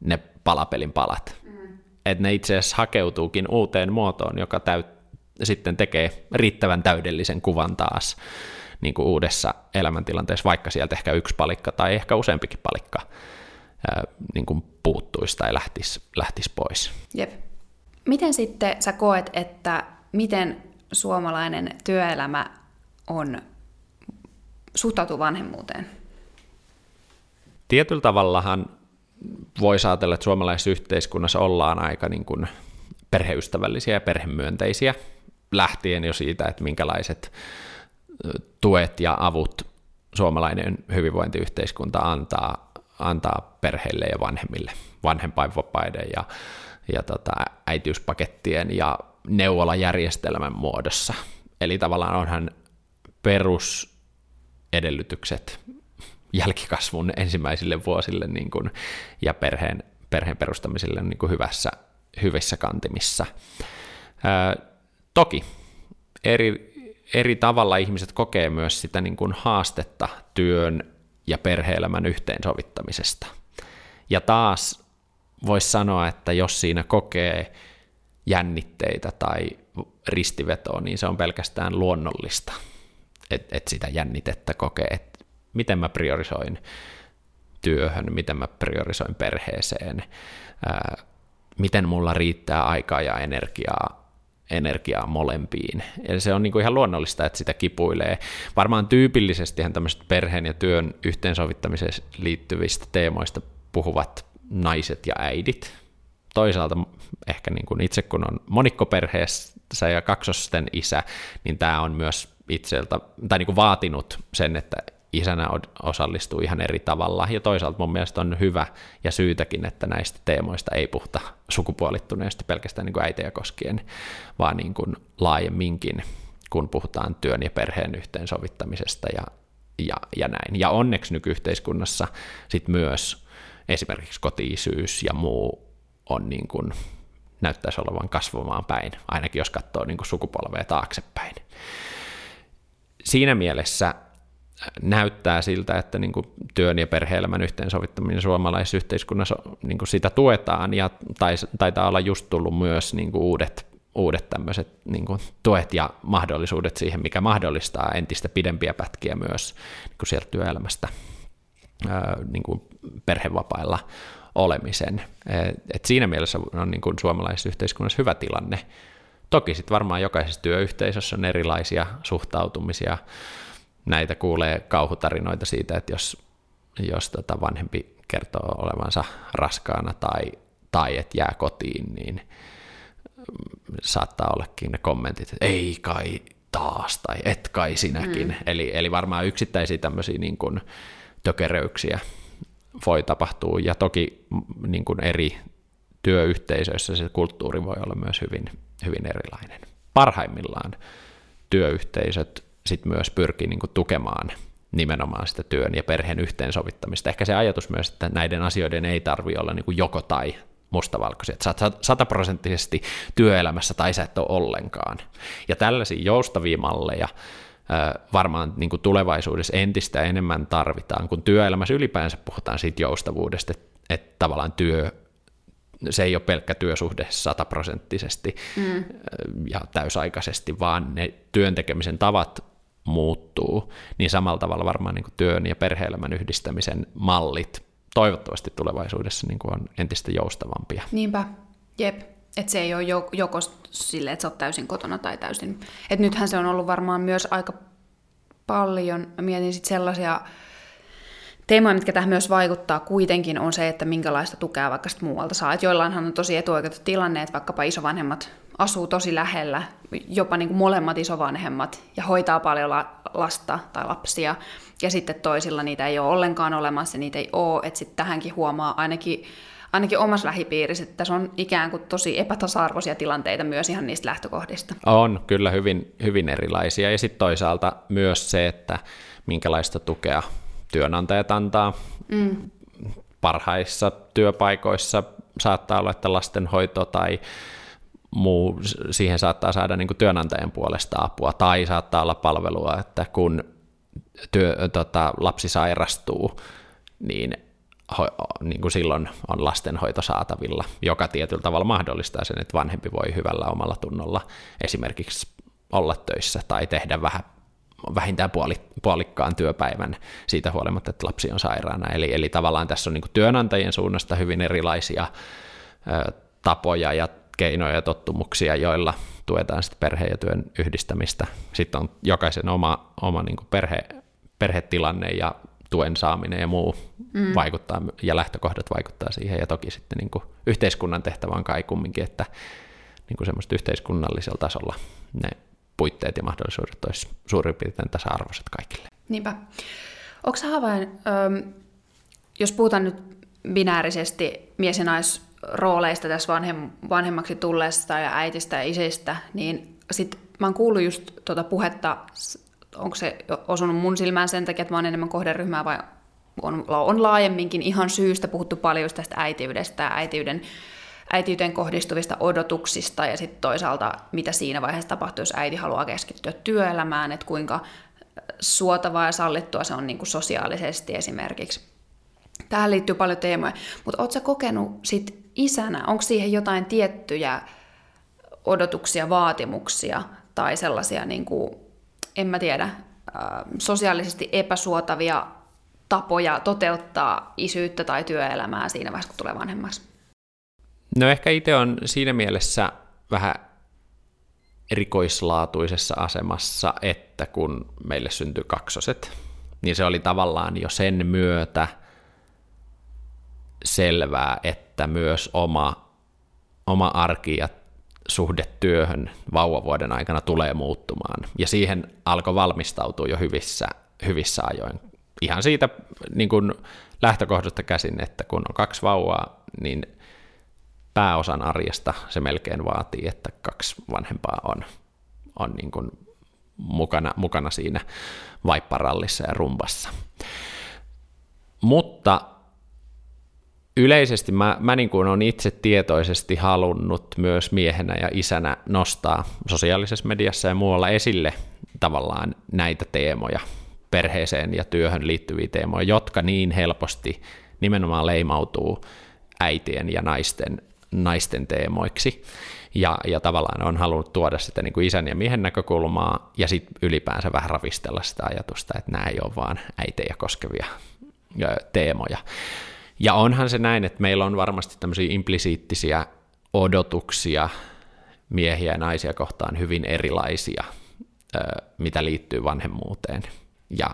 ne palapelin palat. Mm. Että ne itse asiassa hakeutuukin uuteen muotoon, joka täyt, sitten tekee riittävän täydellisen kuvan taas niin kuin uudessa elämäntilanteessa, vaikka sieltä ehkä yksi palikka tai ehkä useampikin palikka ää, niin kuin puuttuisi tai lähtisi, lähtisi pois. Jep. Miten sitten sä koet, että miten suomalainen työelämä on suhtautuu vanhemmuuteen? Tietyllä tavallahan voi ajatella, että suomalaisessa yhteiskunnassa ollaan aika niin kuin perheystävällisiä ja perhemyönteisiä, lähtien jo siitä, että minkälaiset tuet ja avut suomalainen hyvinvointiyhteiskunta antaa, antaa perheille ja vanhemmille, vanhempainvapaiden ja ja tota, äitiyspakettien ja neuvolajärjestelmän muodossa. Eli tavallaan onhan perusedellytykset jälkikasvun ensimmäisille vuosille niin kuin, ja perheen, perheen perustamiselle niin kuin hyvässä, hyvissä kantimissa. Ää, toki eri, eri tavalla ihmiset kokee myös sitä niin kuin haastetta työn ja perheelämän yhteensovittamisesta. Ja taas voisi sanoa, että jos siinä kokee jännitteitä tai ristivetoa, niin se on pelkästään luonnollista, että et sitä jännitettä kokee, että miten mä priorisoin työhön, miten mä priorisoin perheeseen, ää, miten mulla riittää aikaa ja energiaa, energiaa molempiin. Eli se on niin kuin ihan luonnollista, että sitä kipuilee. Varmaan tyypillisesti tämmöiset perheen ja työn yhteensovittamiseen liittyvistä teemoista puhuvat naiset ja äidit. Toisaalta ehkä niin kuin itse kun on monikkoperheessä ja kaksosten isä, niin tämä on myös itseltä, tai niin kuin vaatinut sen, että isänä osallistuu ihan eri tavalla, ja toisaalta mun mielestä on hyvä ja syytäkin, että näistä teemoista ei puhuta sukupuolittuneesti pelkästään niin kuin äitejä koskien, vaan niin kuin laajemminkin, kun puhutaan työn ja perheen yhteensovittamisesta ja, ja, ja näin. Ja onneksi nykyyhteiskunnassa sit myös esimerkiksi kotiisyys ja muu on niin kuin, näyttäisi olevan kasvamaan päin, ainakin jos katsoo niin kuin sukupolvea taaksepäin. Siinä mielessä äh, näyttää siltä, että niin kuin työn ja perhe-elämän yhteensovittaminen suomalaisessa yhteiskunnassa niin kuin sitä tuetaan ja taitaa olla just tullut myös niin kuin uudet, uudet tämmöiset niin kuin tuet ja mahdollisuudet siihen, mikä mahdollistaa entistä pidempiä pätkiä myös niin kuin sieltä työelämästä niin kuin perhevapailla olemisen. Et siinä mielessä on niin kuin suomalaisessa yhteiskunnassa hyvä tilanne. Toki sitten varmaan jokaisessa työyhteisössä on erilaisia suhtautumisia. Näitä kuulee kauhutarinoita siitä, että jos, jos tota vanhempi kertoo olevansa raskaana tai, tai että jää kotiin, niin saattaa ollakin ne kommentit, että ei kai taas tai et kai sinäkin. Mm. Eli, eli varmaan yksittäisiä tämmöisiä niin kuin, tökeröyksiä voi tapahtua, ja toki niin kuin eri työyhteisöissä se kulttuuri voi olla myös hyvin, hyvin erilainen. Parhaimmillaan työyhteisöt sit myös pyrkii niin kuin tukemaan nimenomaan sitä työn ja perheen yhteensovittamista. Ehkä se ajatus myös, että näiden asioiden ei tarvitse olla niin kuin joko tai mustavalkoisia, että sä oot sataprosenttisesti työelämässä tai sä et ole ollenkaan. Ja tällaisia joustavia malleja varmaan niin kuin tulevaisuudessa entistä enemmän tarvitaan, kun työelämässä ylipäänsä puhutaan siitä joustavuudesta, että, että tavallaan työ, se ei ole pelkkä työsuhde sataprosenttisesti mm. ja täysaikaisesti, vaan ne työn tekemisen tavat muuttuu, niin samalla tavalla varmaan niin kuin työn ja perhe-elämän yhdistämisen mallit toivottavasti tulevaisuudessa niin kuin on entistä joustavampia. Niinpä, jep. Että se ei ole joko sille, että sä oot täysin kotona tai täysin. Että nythän se on ollut varmaan myös aika paljon, mä mietin sitten sellaisia teemoja, mitkä tähän myös vaikuttaa kuitenkin, on se, että minkälaista tukea vaikka muualta saa. Että joillainhan on tosi etuoikeutettu tilanne, että vaikkapa isovanhemmat asuu tosi lähellä, jopa niin kuin molemmat isovanhemmat, ja hoitaa paljon la- lasta tai lapsia, ja sitten toisilla niitä ei ole ollenkaan olemassa, niitä ei ole, että sitten tähänkin huomaa ainakin ainakin omassa lähipiirissä, että tässä on ikään kuin tosi epätasa-arvoisia tilanteita myös ihan niistä lähtökohdista. On kyllä hyvin, hyvin erilaisia, ja sitten toisaalta myös se, että minkälaista tukea työnantajat antaa. Mm. Parhaissa työpaikoissa saattaa olla, että lastenhoito tai muu, siihen saattaa saada niin työnantajan puolesta apua, tai saattaa olla palvelua, että kun työ, tota, lapsi sairastuu, niin, niin kuin silloin on lastenhoito saatavilla, joka tietyllä tavalla mahdollistaa sen, että vanhempi voi hyvällä omalla tunnolla esimerkiksi olla töissä tai tehdä vähän vähintään puoli, puolikkaan työpäivän siitä huolimatta, että lapsi on sairaana. Eli, eli tavallaan tässä on niin työnantajien suunnasta hyvin erilaisia ö, tapoja ja keinoja ja tottumuksia, joilla tuetaan sitten perheen ja työn yhdistämistä. Sitten on jokaisen oma, oma niin perhe, perhetilanne ja tuen saaminen ja muu mm. vaikuttaa, ja lähtökohdat vaikuttaa siihen, ja toki sitten niin kuin yhteiskunnan tehtävä on kai kumminkin, että niin kuin semmoista yhteiskunnallisella tasolla ne puitteet ja mahdollisuudet olisi suurin piirtein tasa-arvoiset kaikille. Niinpä. Onko havain, ähm, jos puhutaan nyt binäärisesti mies- ja naisrooleista tässä vanhem, vanhemmaksi tulleesta ja äitistä ja isistä, niin sit mä oon kuullut just tuota puhetta, onko se osunut mun silmään sen takia, että mä oon enemmän kohderyhmää vai on, on laajemminkin ihan syystä puhuttu paljon tästä äitiydestä äitiyden äitiyteen kohdistuvista odotuksista ja sitten toisaalta mitä siinä vaiheessa tapahtuu, jos äiti haluaa keskittyä työelämään, että kuinka suotavaa ja sallittua se on niin kuin sosiaalisesti esimerkiksi. Tähän liittyy paljon teemoja, mutta ootko kokenut sit isänä, onko siihen jotain tiettyjä odotuksia, vaatimuksia tai sellaisia, niin kuin, en mä tiedä, sosiaalisesti epäsuotavia tapoja toteuttaa isyyttä tai työelämää siinä vaiheessa, kun tulee vanhemmaksi? No ehkä itse on siinä mielessä vähän erikoislaatuisessa asemassa, että kun meille syntyi kaksoset, niin se oli tavallaan jo sen myötä selvää, että myös oma, oma arki ja suhde työhön vauvavuoden aikana tulee muuttumaan. Ja siihen alkoi valmistautua jo hyvissä, hyvissä ajoin. Ihan siitä niin kuin lähtökohdasta käsin, että kun on kaksi vauvaa, niin pääosan arjesta se melkein vaatii, että kaksi vanhempaa on, on niin kuin mukana, mukana siinä vaipparallissa ja rumbassa. Mutta yleisesti mä, mä niin kuin olen itse tietoisesti halunnut myös miehenä ja isänä nostaa sosiaalisessa mediassa ja muualla esille tavallaan näitä teemoja, perheeseen ja työhön liittyviä teemoja, jotka niin helposti nimenomaan leimautuu äitien ja naisten naisten teemoiksi. Ja, ja tavallaan on halunnut tuoda sitä niin kuin isän ja miehen näkökulmaa ja sitten ylipäänsä vähän ravistella sitä ajatusta, että nämä ei ole vaan äitejä koskevia teemoja. Ja onhan se näin, että meillä on varmasti tämmöisiä implisiittisiä odotuksia miehiä ja naisia kohtaan hyvin erilaisia, mitä liittyy vanhemmuuteen ja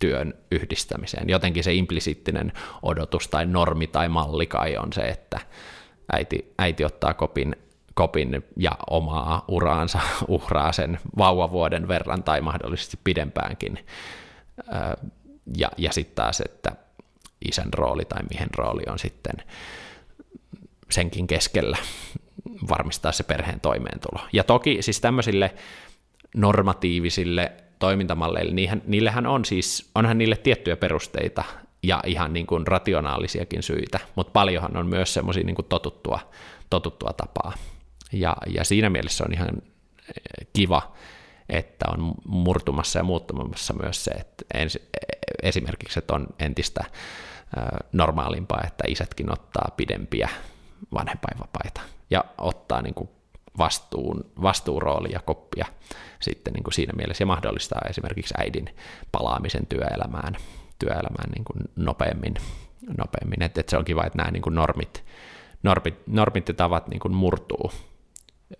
työn yhdistämiseen. Jotenkin se implisiittinen odotus tai normi tai malli kai on se, että äiti, äiti ottaa kopin, kopin ja omaa uraansa [laughs] uhraa sen vauvavuoden verran tai mahdollisesti pidempäänkin. Ja, ja sitten taas, että isän rooli tai miehen rooli on sitten senkin keskellä varmistaa se perheen toimeentulo. Ja toki siis tämmöisille normatiivisille toimintamalleille, niillähän on siis, onhan niille tiettyjä perusteita, ja ihan niin kuin rationaalisiakin syitä, mutta paljonhan on myös semmoisia niin totuttua, totuttua tapaa. Ja, ja siinä mielessä on ihan eh, kiva, että on murtumassa ja muuttumassa myös se, että ens, esimerkiksi että on entistä normaalimpaa, että isätkin ottaa pidempiä vanhempainvapaita ja ottaa niin kuin vastuun, vastuuroolia ja koppia sitten niin kuin siinä mielessä ja mahdollistaa esimerkiksi äidin palaamisen työelämään työelämään niin kuin nopeammin. nopeammin. Et, et se on kiva, että nämä niin kuin normit, normit, normittitavat niin kuin murtuu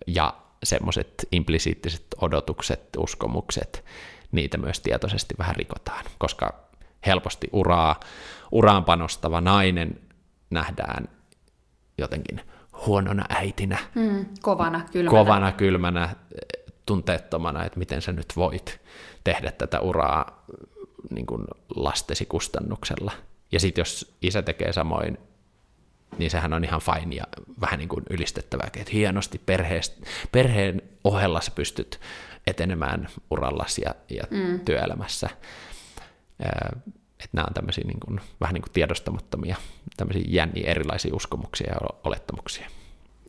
ja semmoiset implisiittiset odotukset, uskomukset, niitä myös tietoisesti vähän rikotaan, koska helposti uraa, uraan panostava nainen nähdään jotenkin huonona äitinä. Mm, kovana, kylmänä. Kovana, kylmänä, tunteettomana, että miten sä nyt voit tehdä tätä uraa niin kuin lastesi kustannuksella. Ja sitten jos isä tekee samoin, niin sehän on ihan fine ja vähän niin kuin ylistettävää, että hienosti perheest, perheen ohella sä pystyt etenemään urallasi ja, ja mm. työelämässä. Että nämä on tämmöisiä niin kuin, vähän niin kuin tiedostamattomia, tämmöisiä jänniä erilaisia uskomuksia ja olettamuksia.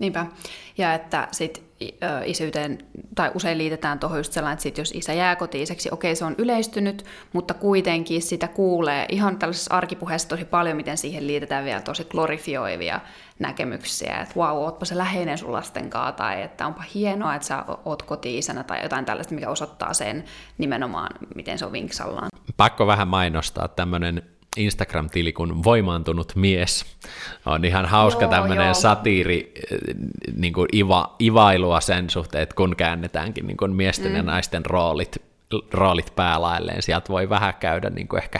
Niinpä. Ja että sit isyyteen, tai usein liitetään tuohon just sellainen, että sit jos isä jää kotiiseksi, okei se on yleistynyt, mutta kuitenkin sitä kuulee ihan tällaisessa arkipuheessa tosi paljon, miten siihen liitetään vielä tosi glorifioivia näkemyksiä, että vau, wow, ootpa se läheinen sun lasten kanssa, tai että onpa hienoa, että sä oot koti-isänä, tai jotain tällaista, mikä osoittaa sen nimenomaan, miten se on vinksallaan. Pakko vähän mainostaa tämmöinen Instagram-tili kuin Voimaantunut mies. On ihan hauska joo, tämmöinen joo. satiiri, eh, niin kuin iva, ivailua sen suhteen, että kun käännetäänkin niin kuin miesten mm. ja naisten roolit, roolit päälailleen, sieltä voi vähän käydä niin kuin ehkä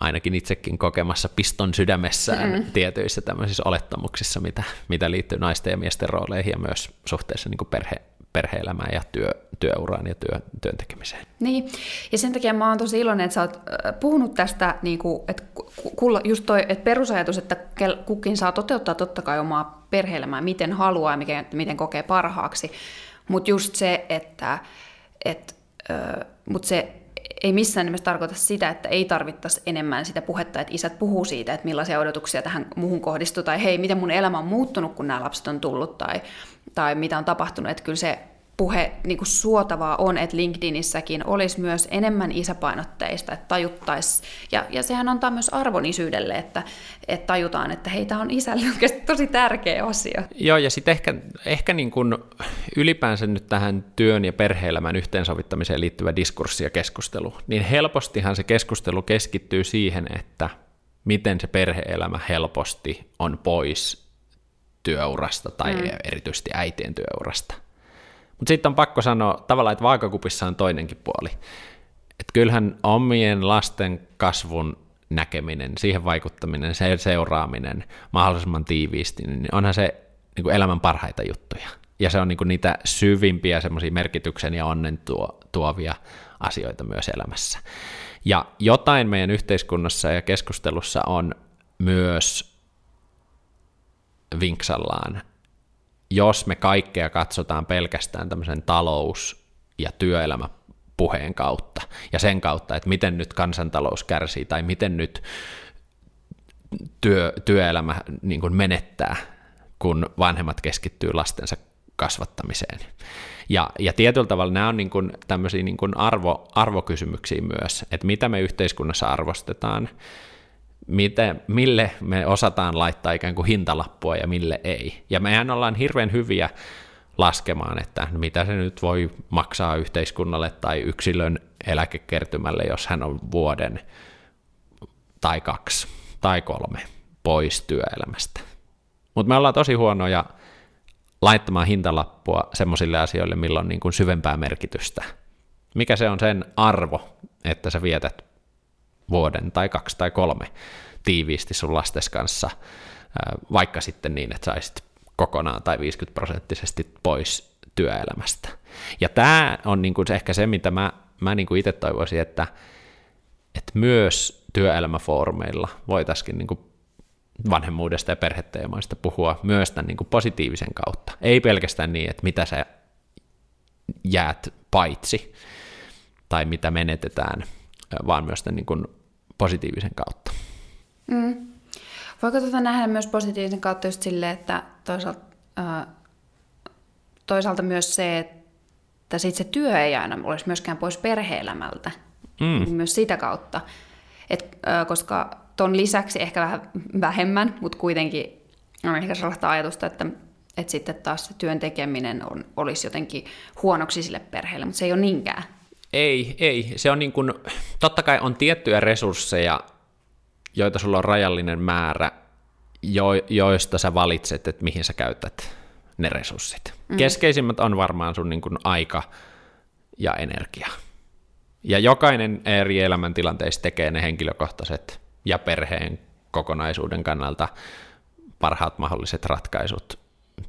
ainakin itsekin kokemassa piston sydämessään mm. tietyissä tämmöisissä olettamuksissa, mitä, mitä liittyy naisten ja miesten rooleihin ja myös suhteessa niin kuin perhe, perhe-elämään ja työ, työuraan ja työ, työn tekemiseen. Niin, ja sen takia mä oon tosi iloinen, että sä oot puhunut tästä, niin kuin, että just toi että perusajatus, että kukin saa toteuttaa totta kai omaa perhe-elämää miten haluaa ja miten, miten kokee parhaaksi, mutta just se, että et, mut se ei missään nimessä tarkoita sitä, että ei tarvittaisi enemmän sitä puhetta, että isät puhuu siitä, että millaisia odotuksia tähän muuhun kohdistuu, tai hei, miten mun elämä on muuttunut, kun nämä lapset on tullut, tai, tai mitä on tapahtunut, että kyllä se puhe niin kuin suotavaa on, että LinkedInissäkin olisi myös enemmän isäpainotteista, että tajuttaisi, ja, ja sehän antaa myös arvon isyydelle, että, että tajutaan, että hei, tämä on isälle oikeasti tosi tärkeä asia. Joo, ja sitten ehkä, ehkä niin kuin ylipäänsä nyt tähän työn ja perhe-elämän yhteensovittamiseen liittyvä diskurssi ja keskustelu, niin helpostihan se keskustelu keskittyy siihen, että miten se perhe-elämä helposti on pois työurasta tai mm. erityisesti äitien työurasta – mutta sitten on pakko sanoa tavallaan, että vaakakupissa on toinenkin puoli. Että kyllähän omien lasten kasvun näkeminen, siihen vaikuttaminen, se seuraaminen mahdollisimman tiiviisti, niin onhan se niin kuin elämän parhaita juttuja. Ja se on niin kuin niitä syvimpiä semmoisia merkityksen ja onnen tuo, tuovia asioita myös elämässä. Ja jotain meidän yhteiskunnassa ja keskustelussa on myös vinksallaan jos me kaikkea katsotaan pelkästään tämmöisen talous- ja työelämäpuheen kautta, ja sen kautta, että miten nyt kansantalous kärsii, tai miten nyt työ, työelämä niin kuin menettää, kun vanhemmat keskittyy lastensa kasvattamiseen. Ja, ja tietyllä tavalla nämä on niin kuin tämmöisiä niin kuin arvo, arvokysymyksiä myös, että mitä me yhteiskunnassa arvostetaan, miten, mille me osataan laittaa ikään kuin hintalappua ja mille ei. Ja mehän ollaan hirveän hyviä laskemaan, että mitä se nyt voi maksaa yhteiskunnalle tai yksilön eläkekertymälle, jos hän on vuoden tai kaksi tai kolme pois työelämästä. Mutta me ollaan tosi huonoja laittamaan hintalappua semmoisille asioille, millä on niin kuin syvempää merkitystä. Mikä se on sen arvo, että sä vietät vuoden tai kaksi tai kolme tiiviisti sun lastes kanssa, vaikka sitten niin, että saisit kokonaan tai 50 prosenttisesti pois työelämästä. Ja tämä on niin kuin ehkä se, mitä mä, mä niin kuin itse toivoisin, että, että myös työelämäfoorumeilla voitaisiin niin kuin vanhemmuudesta ja perheteemoista puhua myös tämän niin kuin positiivisen kautta. Ei pelkästään niin, että mitä sä jäät paitsi tai mitä menetetään, vaan myös tämän niin kuin positiivisen kautta. Mm. Voiko tuota nähdä myös positiivisen kautta just silleen, että toisaalta, äh, toisaalta myös se, että sit se työ ei aina olisi myöskään pois perhe-elämältä, mm. myös sitä kautta. Et, äh, koska ton lisäksi ehkä vähän vähemmän, mutta kuitenkin on ehkä sellaista ajatusta, että, että sitten taas se työn tekeminen on, olisi jotenkin huonoksi sille perheelle, mutta se ei ole niinkään. Ei, ei. Se on niin kuin, totta kai on tiettyjä resursseja, joita sulla on rajallinen määrä, jo, joista sä valitset, että mihin sä käytät ne resurssit. Mm. Keskeisimmät on varmaan sun niin kuin aika ja energia. Ja jokainen eri elämäntilanteissa tekee ne henkilökohtaiset ja perheen kokonaisuuden kannalta parhaat mahdolliset ratkaisut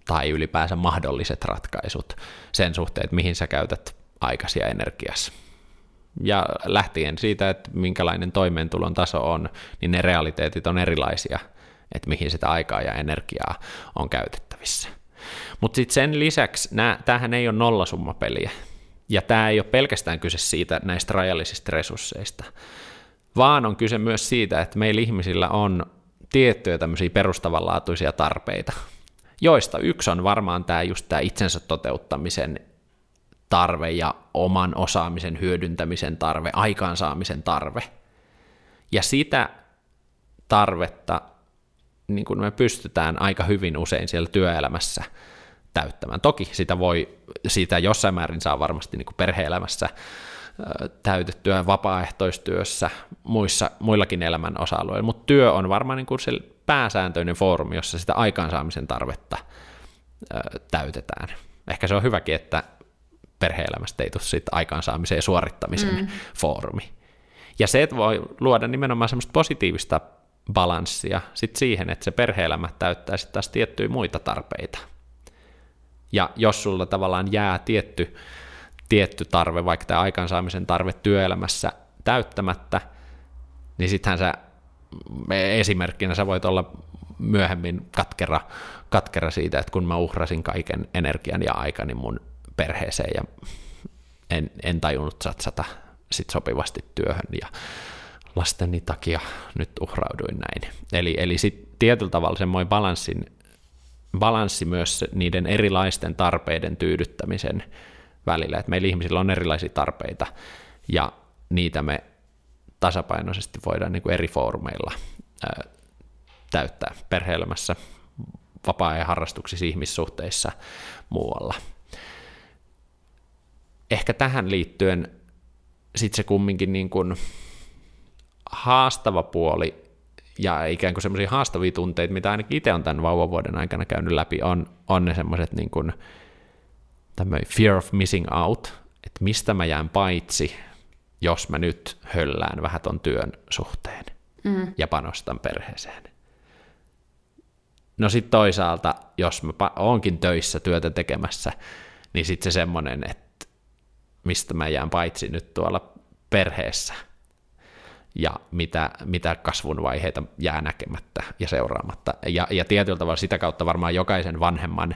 tai ylipäänsä mahdolliset ratkaisut sen suhteen, että mihin sä käytät aikasi ja energiassa. Ja lähtien siitä, että minkälainen toimeentulon taso on, niin ne realiteetit on erilaisia, että mihin sitä aikaa ja energiaa on käytettävissä. Mutta sitten sen lisäksi, tämähän ei ole nollasummapeliä, ja tämä ei ole pelkästään kyse siitä näistä rajallisista resursseista, vaan on kyse myös siitä, että meillä ihmisillä on tiettyjä tämmöisiä perustavanlaatuisia tarpeita, joista yksi on varmaan tämä just tämä itsensä toteuttamisen tarve ja oman osaamisen hyödyntämisen tarve, aikaansaamisen tarve. Ja sitä tarvetta niin kuin me pystytään aika hyvin usein siellä työelämässä täyttämään. Toki sitä voi, siitä jossain määrin saa varmasti niin kuin perhe-elämässä täytettyä vapaaehtoistyössä, muissa, muillakin elämän osa-alueilla, mutta työ on varmaan niin kuin se pääsääntöinen foorumi, jossa sitä aikaansaamisen tarvetta täytetään. Ehkä se on hyväkin, että perhe-elämästä ei tule siitä aikaansaamisen ja suorittamisen mm. foorumi. Ja se, että voi luoda nimenomaan semmoista positiivista balanssia sit siihen, että se perhe-elämä täyttää sitten taas tiettyjä muita tarpeita. Ja jos sulla tavallaan jää tietty, tietty tarve, vaikka tämä aikaansaamisen tarve työelämässä täyttämättä, niin sittenhän sä esimerkkinä sä voit olla myöhemmin katkera, katkera siitä, että kun mä uhrasin kaiken energian ja aikani mun perheeseen ja en, en tajunnut satsata sit sopivasti työhön ja lasteni takia nyt uhrauduin näin. Eli, eli sit tietyllä tavalla semmoinen balanssin, balanssi myös niiden erilaisten tarpeiden tyydyttämisen välillä, että meillä ihmisillä on erilaisia tarpeita ja niitä me tasapainoisesti voidaan niin kuin eri foorumeilla ää, täyttää perhe-elämässä, vapaa-ajan harrastuksissa, ihmissuhteissa, muualla. Ehkä tähän liittyen sitten se kumminkin niin kuin haastava puoli ja ikään kuin semmoisia haastavia tunteita, mitä ainakin itse on tämän vauvavuoden aikana käynyt läpi, on, on ne semmoiset niin kuin fear of missing out, että mistä mä jään paitsi, jos mä nyt höllään vähän ton työn suhteen mm. ja panostan perheeseen. No sitten toisaalta, jos mä oonkin töissä työtä tekemässä, niin sitten se semmoinen, että mistä mä jään paitsi nyt tuolla perheessä ja mitä, mitä kasvun vaiheita jää näkemättä ja seuraamatta. Ja, ja tietyllä tavalla sitä kautta varmaan jokaisen vanhemman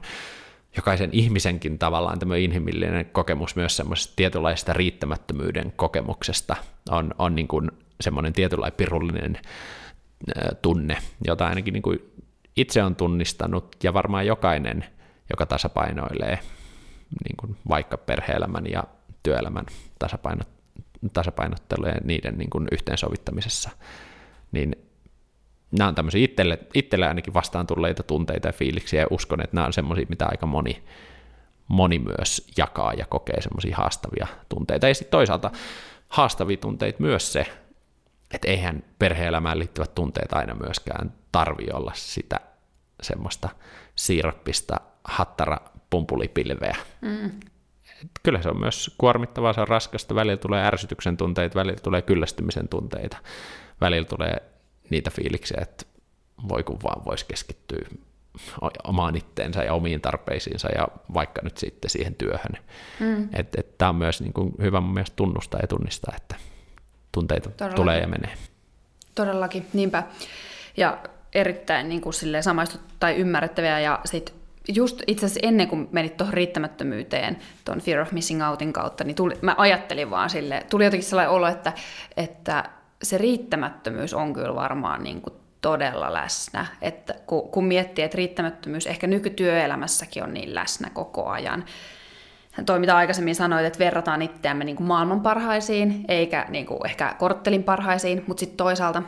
jokaisen ihmisenkin tavallaan tämä inhimillinen kokemus myös semmoisesta tietynlaista riittämättömyyden kokemuksesta on, on niin kuin semmoinen tietynlainen pirullinen tunne, jota ainakin niin kuin itse on tunnistanut ja varmaan jokainen, joka tasapainoilee niin kuin vaikka perhe-elämän ja työelämän tasapainot, tasapainottelu ja niiden niin kuin yhteensovittamisessa, niin nämä on tämmöisiä itselle, itselle ainakin vastaan tulleita tunteita ja fiiliksiä, ja uskon, että nämä on semmoisia, mitä aika moni, moni myös jakaa ja kokee semmoisia haastavia tunteita. Ja sitten toisaalta haastavia tunteita myös se, että eihän perhe-elämään liittyvät tunteet aina myöskään tarvi olla sitä semmoista siirappista hattara pumpulipilveä. Mm. Kyllä se on myös kuormittavaa, se on raskasta, välillä tulee ärsytyksen tunteita, välillä tulee kyllästymisen tunteita, välillä tulee niitä fiiliksiä, että voi kun vaan voisi keskittyä omaan itteensä ja omiin tarpeisiinsa ja vaikka nyt sitten siihen työhön. Mm. Että et, tämä on myös niin kuin hyvä mun mielestä tunnustaa ja tunnistaa, että tunteita Todellakin. tulee ja menee. Todellakin, niinpä. Ja erittäin niin kuin silleen samaistu tai ymmärrettäviä ja sitten just itse asiassa ennen kuin menit tuohon riittämättömyyteen tuon Fear of Missing Outin kautta, niin tuli, mä ajattelin vaan sille, tuli jotenkin sellainen olo, että, että se riittämättömyys on kyllä varmaan niin kuin todella läsnä. Että kun, kun miettii, että riittämättömyys ehkä nykytyöelämässäkin on niin läsnä koko ajan. Toi, mitä aikaisemmin sanoit, että verrataan itseämme niin kuin maailman parhaisiin, eikä niin kuin ehkä korttelin parhaisiin, mutta sitten toisaalta,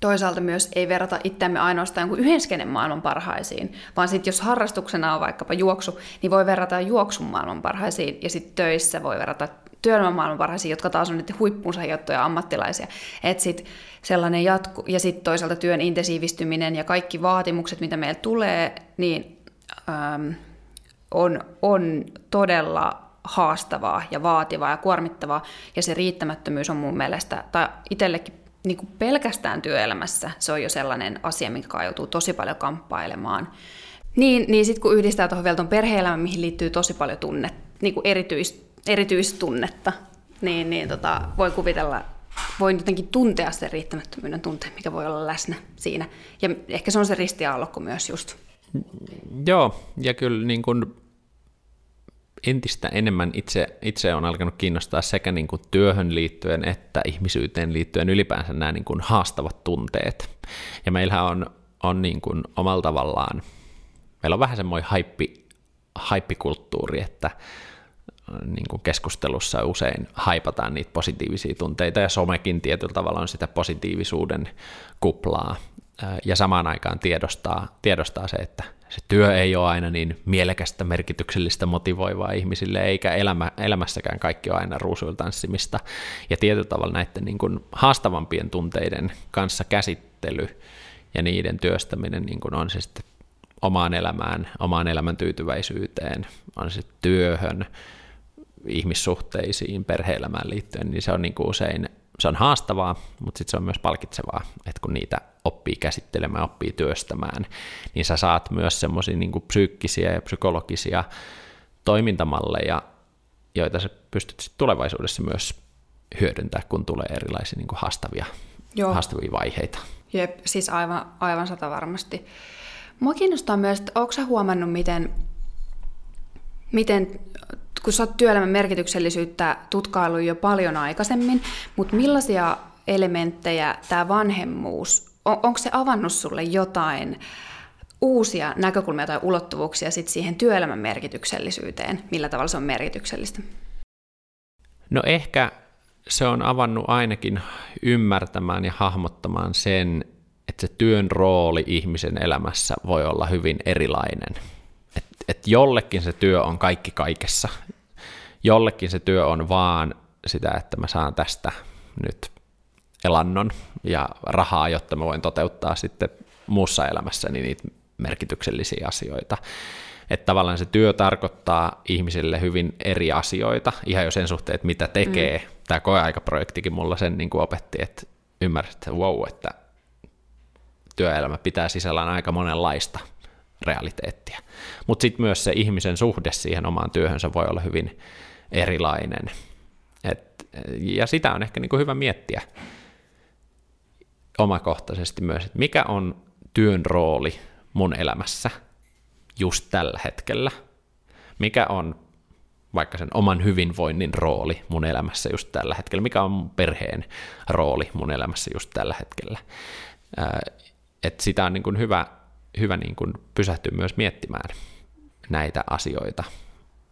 toisaalta myös ei verrata itseämme ainoastaan kuin yhden skenen maailman parhaisiin, vaan sitten jos harrastuksena on vaikkapa juoksu, niin voi verrata juoksun maailman parhaisiin, ja sitten töissä voi verrata työelämän parhaisia, jotka taas on niitä huippuunsa hiottuja ammattilaisia. Et sit sellainen jatku, ja sitten toisaalta työn intensiivistyminen ja kaikki vaatimukset, mitä meillä tulee, niin äm, on, on todella haastavaa ja vaativaa ja kuormittavaa, ja se riittämättömyys on mun mielestä, tai itsellekin niin kuin pelkästään työelämässä se on jo sellainen asia, minkä joutuu tosi paljon kamppailemaan. Niin, niin sitten kun yhdistää tuohon vielä tuon perhe-elämän, mihin liittyy tosi paljon tunne, niin kuin erityis, erityistunnetta, niin, niin tota, voi kuvitella, voi jotenkin tuntea sen riittämättömyyden tunteen, mikä voi olla läsnä siinä. Ja ehkä se on se ristiaallokko myös just. Joo, ja kyllä niin kuin entistä enemmän itse, itse on alkanut kiinnostaa sekä niin kuin työhön liittyen että ihmisyyteen liittyen ylipäänsä nämä niin kuin haastavat tunteet. Ja meillähän on, on niin kuin omalla tavallaan, meillä on vähän semmoinen haippi, haippikulttuuri, että niin kuin keskustelussa usein haipataan niitä positiivisia tunteita, ja somekin tietyllä tavalla on sitä positiivisuuden kuplaa, ja samaan aikaan tiedostaa, tiedostaa se, että se työ ei ole aina niin mielekästä, merkityksellistä, motivoivaa ihmisille, eikä elämä, elämässäkään kaikki ole aina ruusuiltanssimista. Ja tietyllä tavalla näiden niin kuin haastavampien tunteiden kanssa käsittely ja niiden työstäminen niin kuin on se sitten omaan elämään, omaan elämän tyytyväisyyteen, on se työhön, ihmissuhteisiin, perhe-elämään liittyen, niin se on niin kuin usein se on haastavaa, mutta sitten se on myös palkitsevaa, että kun niitä oppii käsittelemään, oppii työstämään, niin sä saat myös semmoisia niin psyykkisiä ja psykologisia toimintamalleja, joita sä pystyt sit tulevaisuudessa myös hyödyntää, kun tulee erilaisia niin kuin haastavia, Joo. haastavia vaiheita. Jep, siis aivan, aivan sata varmasti. Mua kiinnostaa myös, että onko sä huomannut, miten, miten kun sä oot työelämän merkityksellisyyttä tutkailu jo paljon aikaisemmin, mutta millaisia elementtejä tämä vanhemmuus, on, onko se avannut sulle jotain uusia näkökulmia tai ulottuvuuksia sit siihen työelämän merkityksellisyyteen, millä tavalla se on merkityksellistä? No ehkä se on avannut ainakin ymmärtämään ja hahmottamaan sen, että se työn rooli ihmisen elämässä voi olla hyvin erilainen – että jollekin se työ on kaikki kaikessa. Jollekin se työ on vaan sitä, että mä saan tästä nyt elannon ja rahaa, jotta mä voin toteuttaa sitten muussa elämässäni niitä merkityksellisiä asioita. Että tavallaan se työ tarkoittaa ihmisille hyvin eri asioita, ihan jo sen suhteen, että mitä tekee. Mm. Tämä koeaikaprojektikin mulla sen niin kuin opetti, että ymmärsit, että wow, että työelämä pitää sisällään aika monenlaista realiteettia. Mutta sitten myös se ihmisen suhde siihen omaan työhönsä voi olla hyvin erilainen. Et, ja sitä on ehkä niinku hyvä miettiä omakohtaisesti myös, että mikä on työn rooli mun elämässä just tällä hetkellä, mikä on vaikka sen oman hyvinvoinnin rooli mun elämässä just tällä hetkellä, mikä on mun perheen rooli mun elämässä just tällä hetkellä. että sitä on niin kuin hyvä hyvä niin kuin pysähtyä myös miettimään näitä asioita,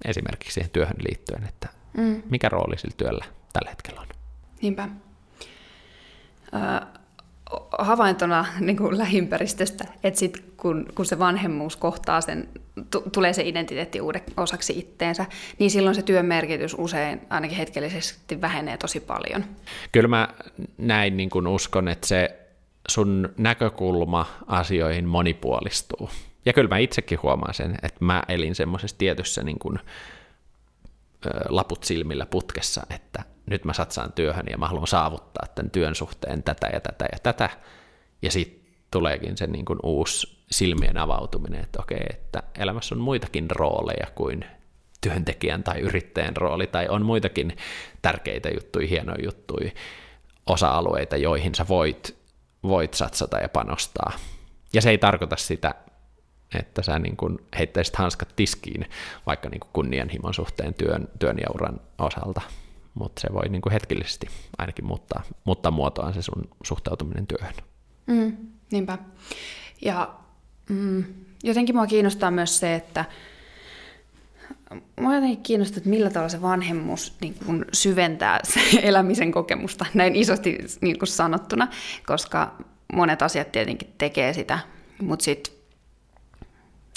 esimerkiksi siihen työhön liittyen, että mm. mikä rooli sillä työllä tällä hetkellä on. Niinpä. Ö, havaintona [laughs] niin kuin lähimpäristöstä, että sit kun, kun se vanhemmuus kohtaa sen, t- tulee se identiteetti uudet osaksi itteensä, niin silloin se työn merkitys usein ainakin hetkellisesti vähenee tosi paljon. Kyllä mä näin niin kuin uskon, että se sun näkökulma asioihin monipuolistuu. Ja kyllä mä itsekin huomaan sen, että mä elin semmoisessa tietyssä niin kuin, laput silmillä putkessa, että nyt mä satsaan työhön ja mä haluan saavuttaa tämän työn suhteen tätä ja tätä ja tätä. Ja sitten tuleekin se niin kuin uusi silmien avautuminen, että okei, että elämässä on muitakin rooleja kuin työntekijän tai yrittäjän rooli, tai on muitakin tärkeitä juttuja, hienoja juttuja, osa-alueita, joihin sä voit voit satsata ja panostaa. Ja se ei tarkoita sitä, että sä niin kuin heittäisit hanskat tiskiin vaikka niin kuin kunnianhimon suhteen työn, työn ja uran osalta, mutta se voi niin kuin hetkellisesti ainakin muuttaa, muuttaa muotoaan se sun suhtautuminen työhön. Mm, niinpä. Ja mm, jotenkin mua kiinnostaa myös se, että Mua jotenkin kiinnostaa, että millä tavalla se vanhemmuus niin kuin syventää se elämisen kokemusta, näin isosti niin kuin sanottuna, koska monet asiat tietenkin tekee sitä, mutta sitten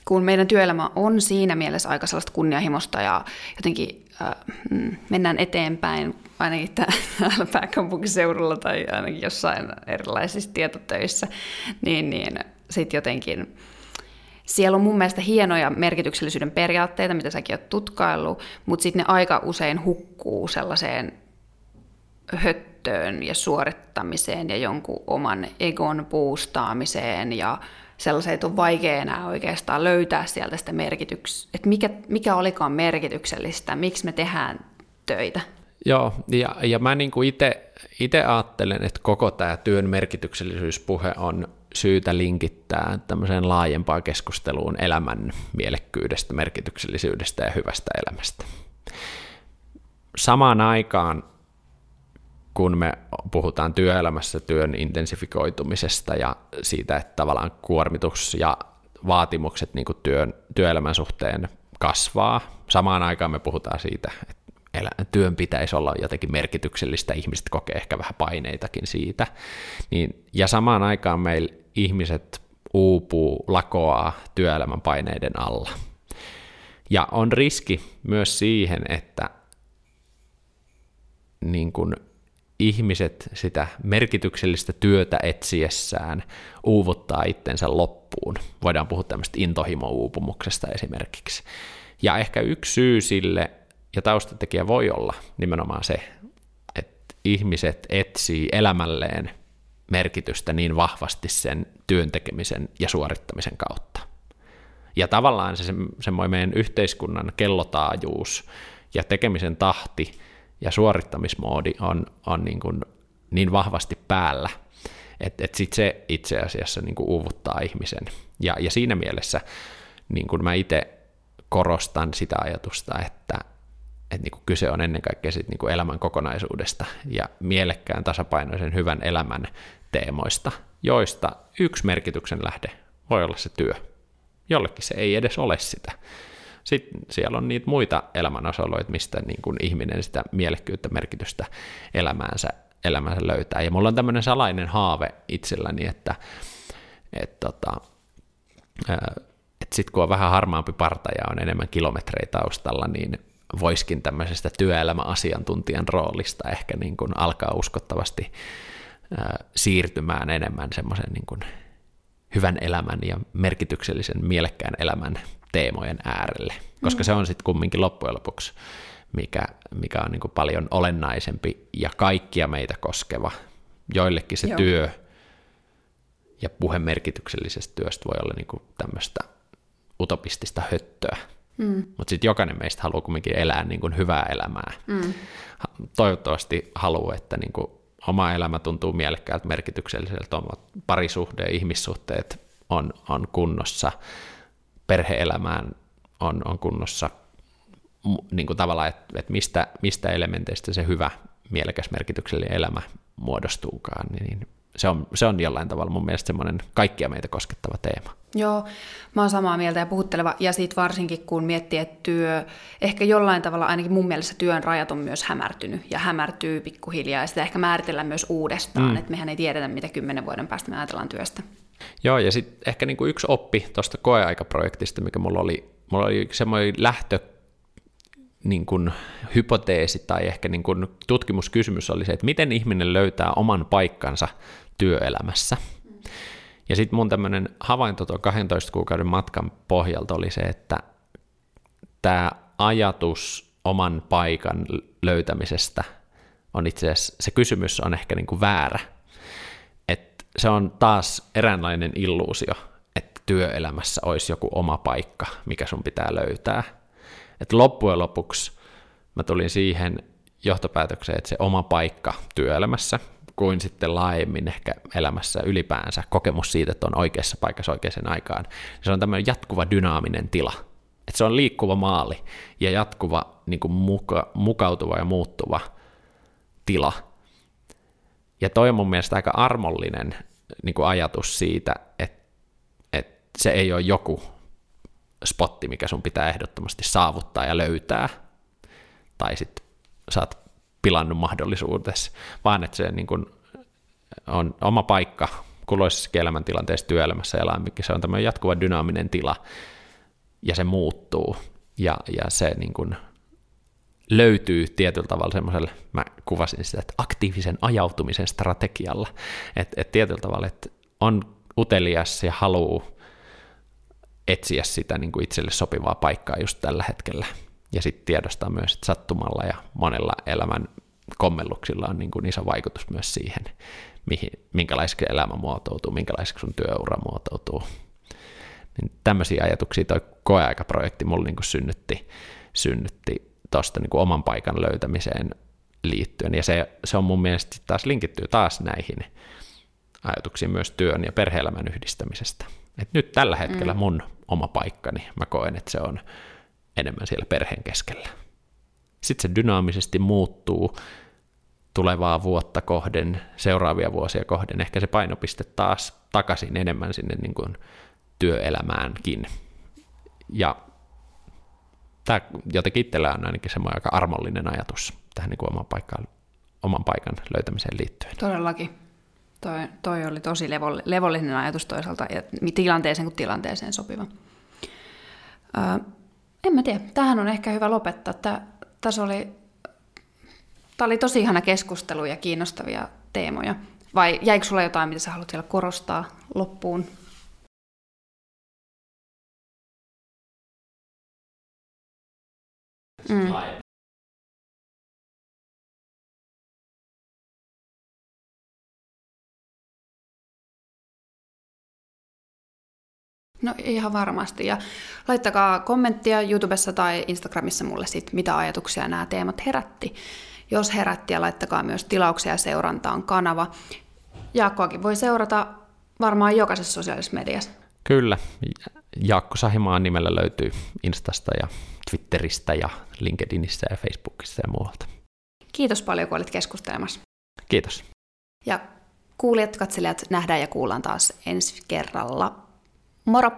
kun meidän työelämä on siinä mielessä aika sellaista kunnianhimosta ja jotenkin äh, mm, mennään eteenpäin, ainakin [laughs] täällä pääkaupunkiseudulla tai ainakin jossain erilaisissa tietotöissä, niin, niin sitten jotenkin siellä on mun mielestä hienoja merkityksellisyyden periaatteita, mitä säkin oot tutkaillut, mutta sitten ne aika usein hukkuu sellaiseen höttöön ja suorittamiseen ja jonkun oman egon puustaamiseen ja sellaiseen, että on vaikea enää oikeastaan löytää sieltä sitä merkityks, että mikä, mikä olikaan merkityksellistä, miksi me tehdään töitä. Joo, ja, ja mä niin itse ajattelen, että koko tämä työn merkityksellisyyspuhe on syytä linkittää tämmöiseen laajempaan keskusteluun elämän mielekkyydestä, merkityksellisyydestä ja hyvästä elämästä. Samaan aikaan, kun me puhutaan työelämässä työn intensifikoitumisesta ja siitä, että tavallaan kuormitus ja vaatimukset niin työn, työelämän suhteen kasvaa, samaan aikaan me puhutaan siitä, että työn pitäisi olla jotenkin merkityksellistä, ihmiset kokee ehkä vähän paineitakin siitä. Niin, ja samaan aikaan meillä ihmiset uupuu, lakoaa työelämän paineiden alla. Ja on riski myös siihen, että niin kun ihmiset sitä merkityksellistä työtä etsiessään uuvuttaa itsensä loppuun. Voidaan puhua tämmöistä intohimo-uupumuksesta esimerkiksi. Ja ehkä yksi syy sille ja taustatekijä voi olla nimenomaan se, että ihmiset etsii elämälleen merkitystä niin vahvasti sen työntekemisen ja suorittamisen kautta. Ja tavallaan se semmoinen meidän yhteiskunnan kellotaajuus ja tekemisen tahti ja suorittamismoodi on, on niin, kuin niin vahvasti päällä, että et sit se itse asiassa niin kuin uuvuttaa ihmisen. Ja, ja siinä mielessä niin kuin mä itse korostan sitä ajatusta, että että niin kuin kyse on ennen kaikkea sit niin kuin elämän kokonaisuudesta ja mielekkään tasapainoisen hyvän elämän teemoista, joista yksi merkityksen lähde voi olla se työ. Jollekin se ei edes ole sitä. Sitten siellä on niitä muita elämänasoloita, mistä niin kuin ihminen sitä mielekkyyttä, merkitystä elämäänsä, elämäänsä löytää. Ja mulla on tämmöinen salainen haave itselläni, että, että, tota, että sitten kun on vähän harmaampi parta ja on enemmän kilometrejä taustalla, niin voiskin tämmöisestä työelämäasiantuntijan roolista ehkä niin kuin alkaa uskottavasti siirtymään enemmän semmoisen niin kuin hyvän elämän ja merkityksellisen mielekkään elämän teemojen äärelle, koska mm. se on sitten kumminkin loppujen lopuksi, mikä, mikä on niin kuin paljon olennaisempi ja kaikkia meitä koskeva. Joillekin se Joo. työ ja puhe merkityksellisestä työstä voi olla niin kuin tämmöistä utopistista höttöä, Mm. Mutta sitten jokainen meistä haluaa kuitenkin elää niin kuin hyvää elämää. Mm. Toivottavasti haluaa, että niin kuin oma elämä tuntuu mielekkäältä, merkitykselliseltä, omat parisuhde ja ihmissuhteet on, on kunnossa, perheelämään on, on kunnossa, niin kuin tavallaan, että, että mistä, mistä elementeistä se hyvä, mielekäs, merkityksellinen elämä muodostuukaan, niin se on, se on jollain tavalla mun mielestä semmoinen kaikkia meitä koskettava teema. Joo, mä oon samaa mieltä ja puhutteleva. Ja siitä varsinkin, kun miettii, että työ, ehkä jollain tavalla ainakin mun mielestä työn rajat on myös hämärtynyt ja hämärtyy pikkuhiljaa. Ja sitä ehkä määritellään myös uudestaan, mm. että mehän ei tiedetä, mitä kymmenen vuoden päästä me ajatellaan työstä. Joo, ja sitten ehkä niinku yksi oppi tuosta koeaikaprojektista, mikä mulla oli, mulla oli semmoinen lähtö niin kuin hypoteesi tai ehkä niin kuin tutkimuskysymys oli se, että miten ihminen löytää oman paikkansa työelämässä. Ja sitten mun tämmöinen havainto tuon 12 kuukauden matkan pohjalta oli se, että tämä ajatus oman paikan löytämisestä on itse asiassa, se kysymys on ehkä niin kuin väärä. Et se on taas eräänlainen illuusio, että työelämässä olisi joku oma paikka, mikä sun pitää löytää. Et loppujen lopuksi mä tulin siihen johtopäätökseen, että se oma paikka työelämässä kuin sitten laajemmin ehkä elämässä ylipäänsä kokemus siitä, että on oikeassa paikassa oikeaan aikaan. Se on tämmöinen jatkuva dynaaminen tila. Että se on liikkuva maali ja jatkuva niin kuin muka, mukautuva ja muuttuva tila. Ja toi on mun mielestä aika armollinen niin kuin ajatus siitä, että, että se ei ole joku spotti, mikä sun pitää ehdottomasti saavuttaa ja löytää. Tai sitten saat pilannut mahdollisuudessa, vaan että se niin kuin on oma paikka kuloisessa elämäntilanteessa työelämässä ja elämäkin. Se on tämmöinen jatkuva dynaaminen tila, ja se muuttuu, ja, ja se niin kuin löytyy tietyllä tavalla semmoiselle, mä kuvasin sitä, että aktiivisen ajautumisen strategialla, että et tietyllä tavalla, että on utelias ja haluaa etsiä sitä niin kuin itselle sopivaa paikkaa just tällä hetkellä. Ja sitten tiedostaa myös, että sattumalla ja monella elämän kommelluksilla on niin kuin iso vaikutus myös siihen, mihin, minkälaiseksi elämä muotoutuu, minkälaiseksi sun työura muotoutuu. Niin tämmöisiä ajatuksia toi koeaikaprojekti mulle niin kuin synnytti, synnytti tuosta niin oman paikan löytämiseen liittyen. Ja se, se on mun mielestä taas linkittyy taas näihin ajatuksiin myös työn ja perheelämän yhdistämisestä. Et nyt tällä hetkellä mm. mun oma paikkani, mä koen, että se on enemmän siellä perheen keskellä. Sitten se dynaamisesti muuttuu tulevaa vuotta kohden, seuraavia vuosia kohden, ehkä se painopiste taas takaisin enemmän sinne niin kuin työelämäänkin. Ja tämä jotenkin itsellä on ainakin semmoinen aika armollinen ajatus tähän niin kuin oman, paikkaan, oman paikan löytämiseen liittyen. Todellakin. Toi, toi oli tosi levollinen ajatus toisaalta ja tilanteeseen kuin tilanteeseen sopiva. Öö, en mä tiedä, tähän on ehkä hyvä lopettaa. Tää, tässä oli, tää oli tosi ihana keskustelu ja kiinnostavia teemoja. Vai jäikö sulla jotain, mitä sä haluat vielä korostaa loppuun? Mm. No ihan varmasti. Ja laittakaa kommenttia YouTubessa tai Instagramissa mulle sit, mitä ajatuksia nämä teemat herätti. Jos herätti, ja laittakaa myös tilauksia seurantaan kanava. Jaakkoakin voi seurata varmaan jokaisessa sosiaalisessa mediassa. Kyllä. Jaakko Sahimaan nimellä löytyy Instasta ja Twitteristä ja LinkedInissä ja Facebookissa ja muualta. Kiitos paljon, kun olit keskustelemassa. Kiitos. Ja kuulijat, katselijat, nähdään ja kuullaan taas ensi kerralla. Moro!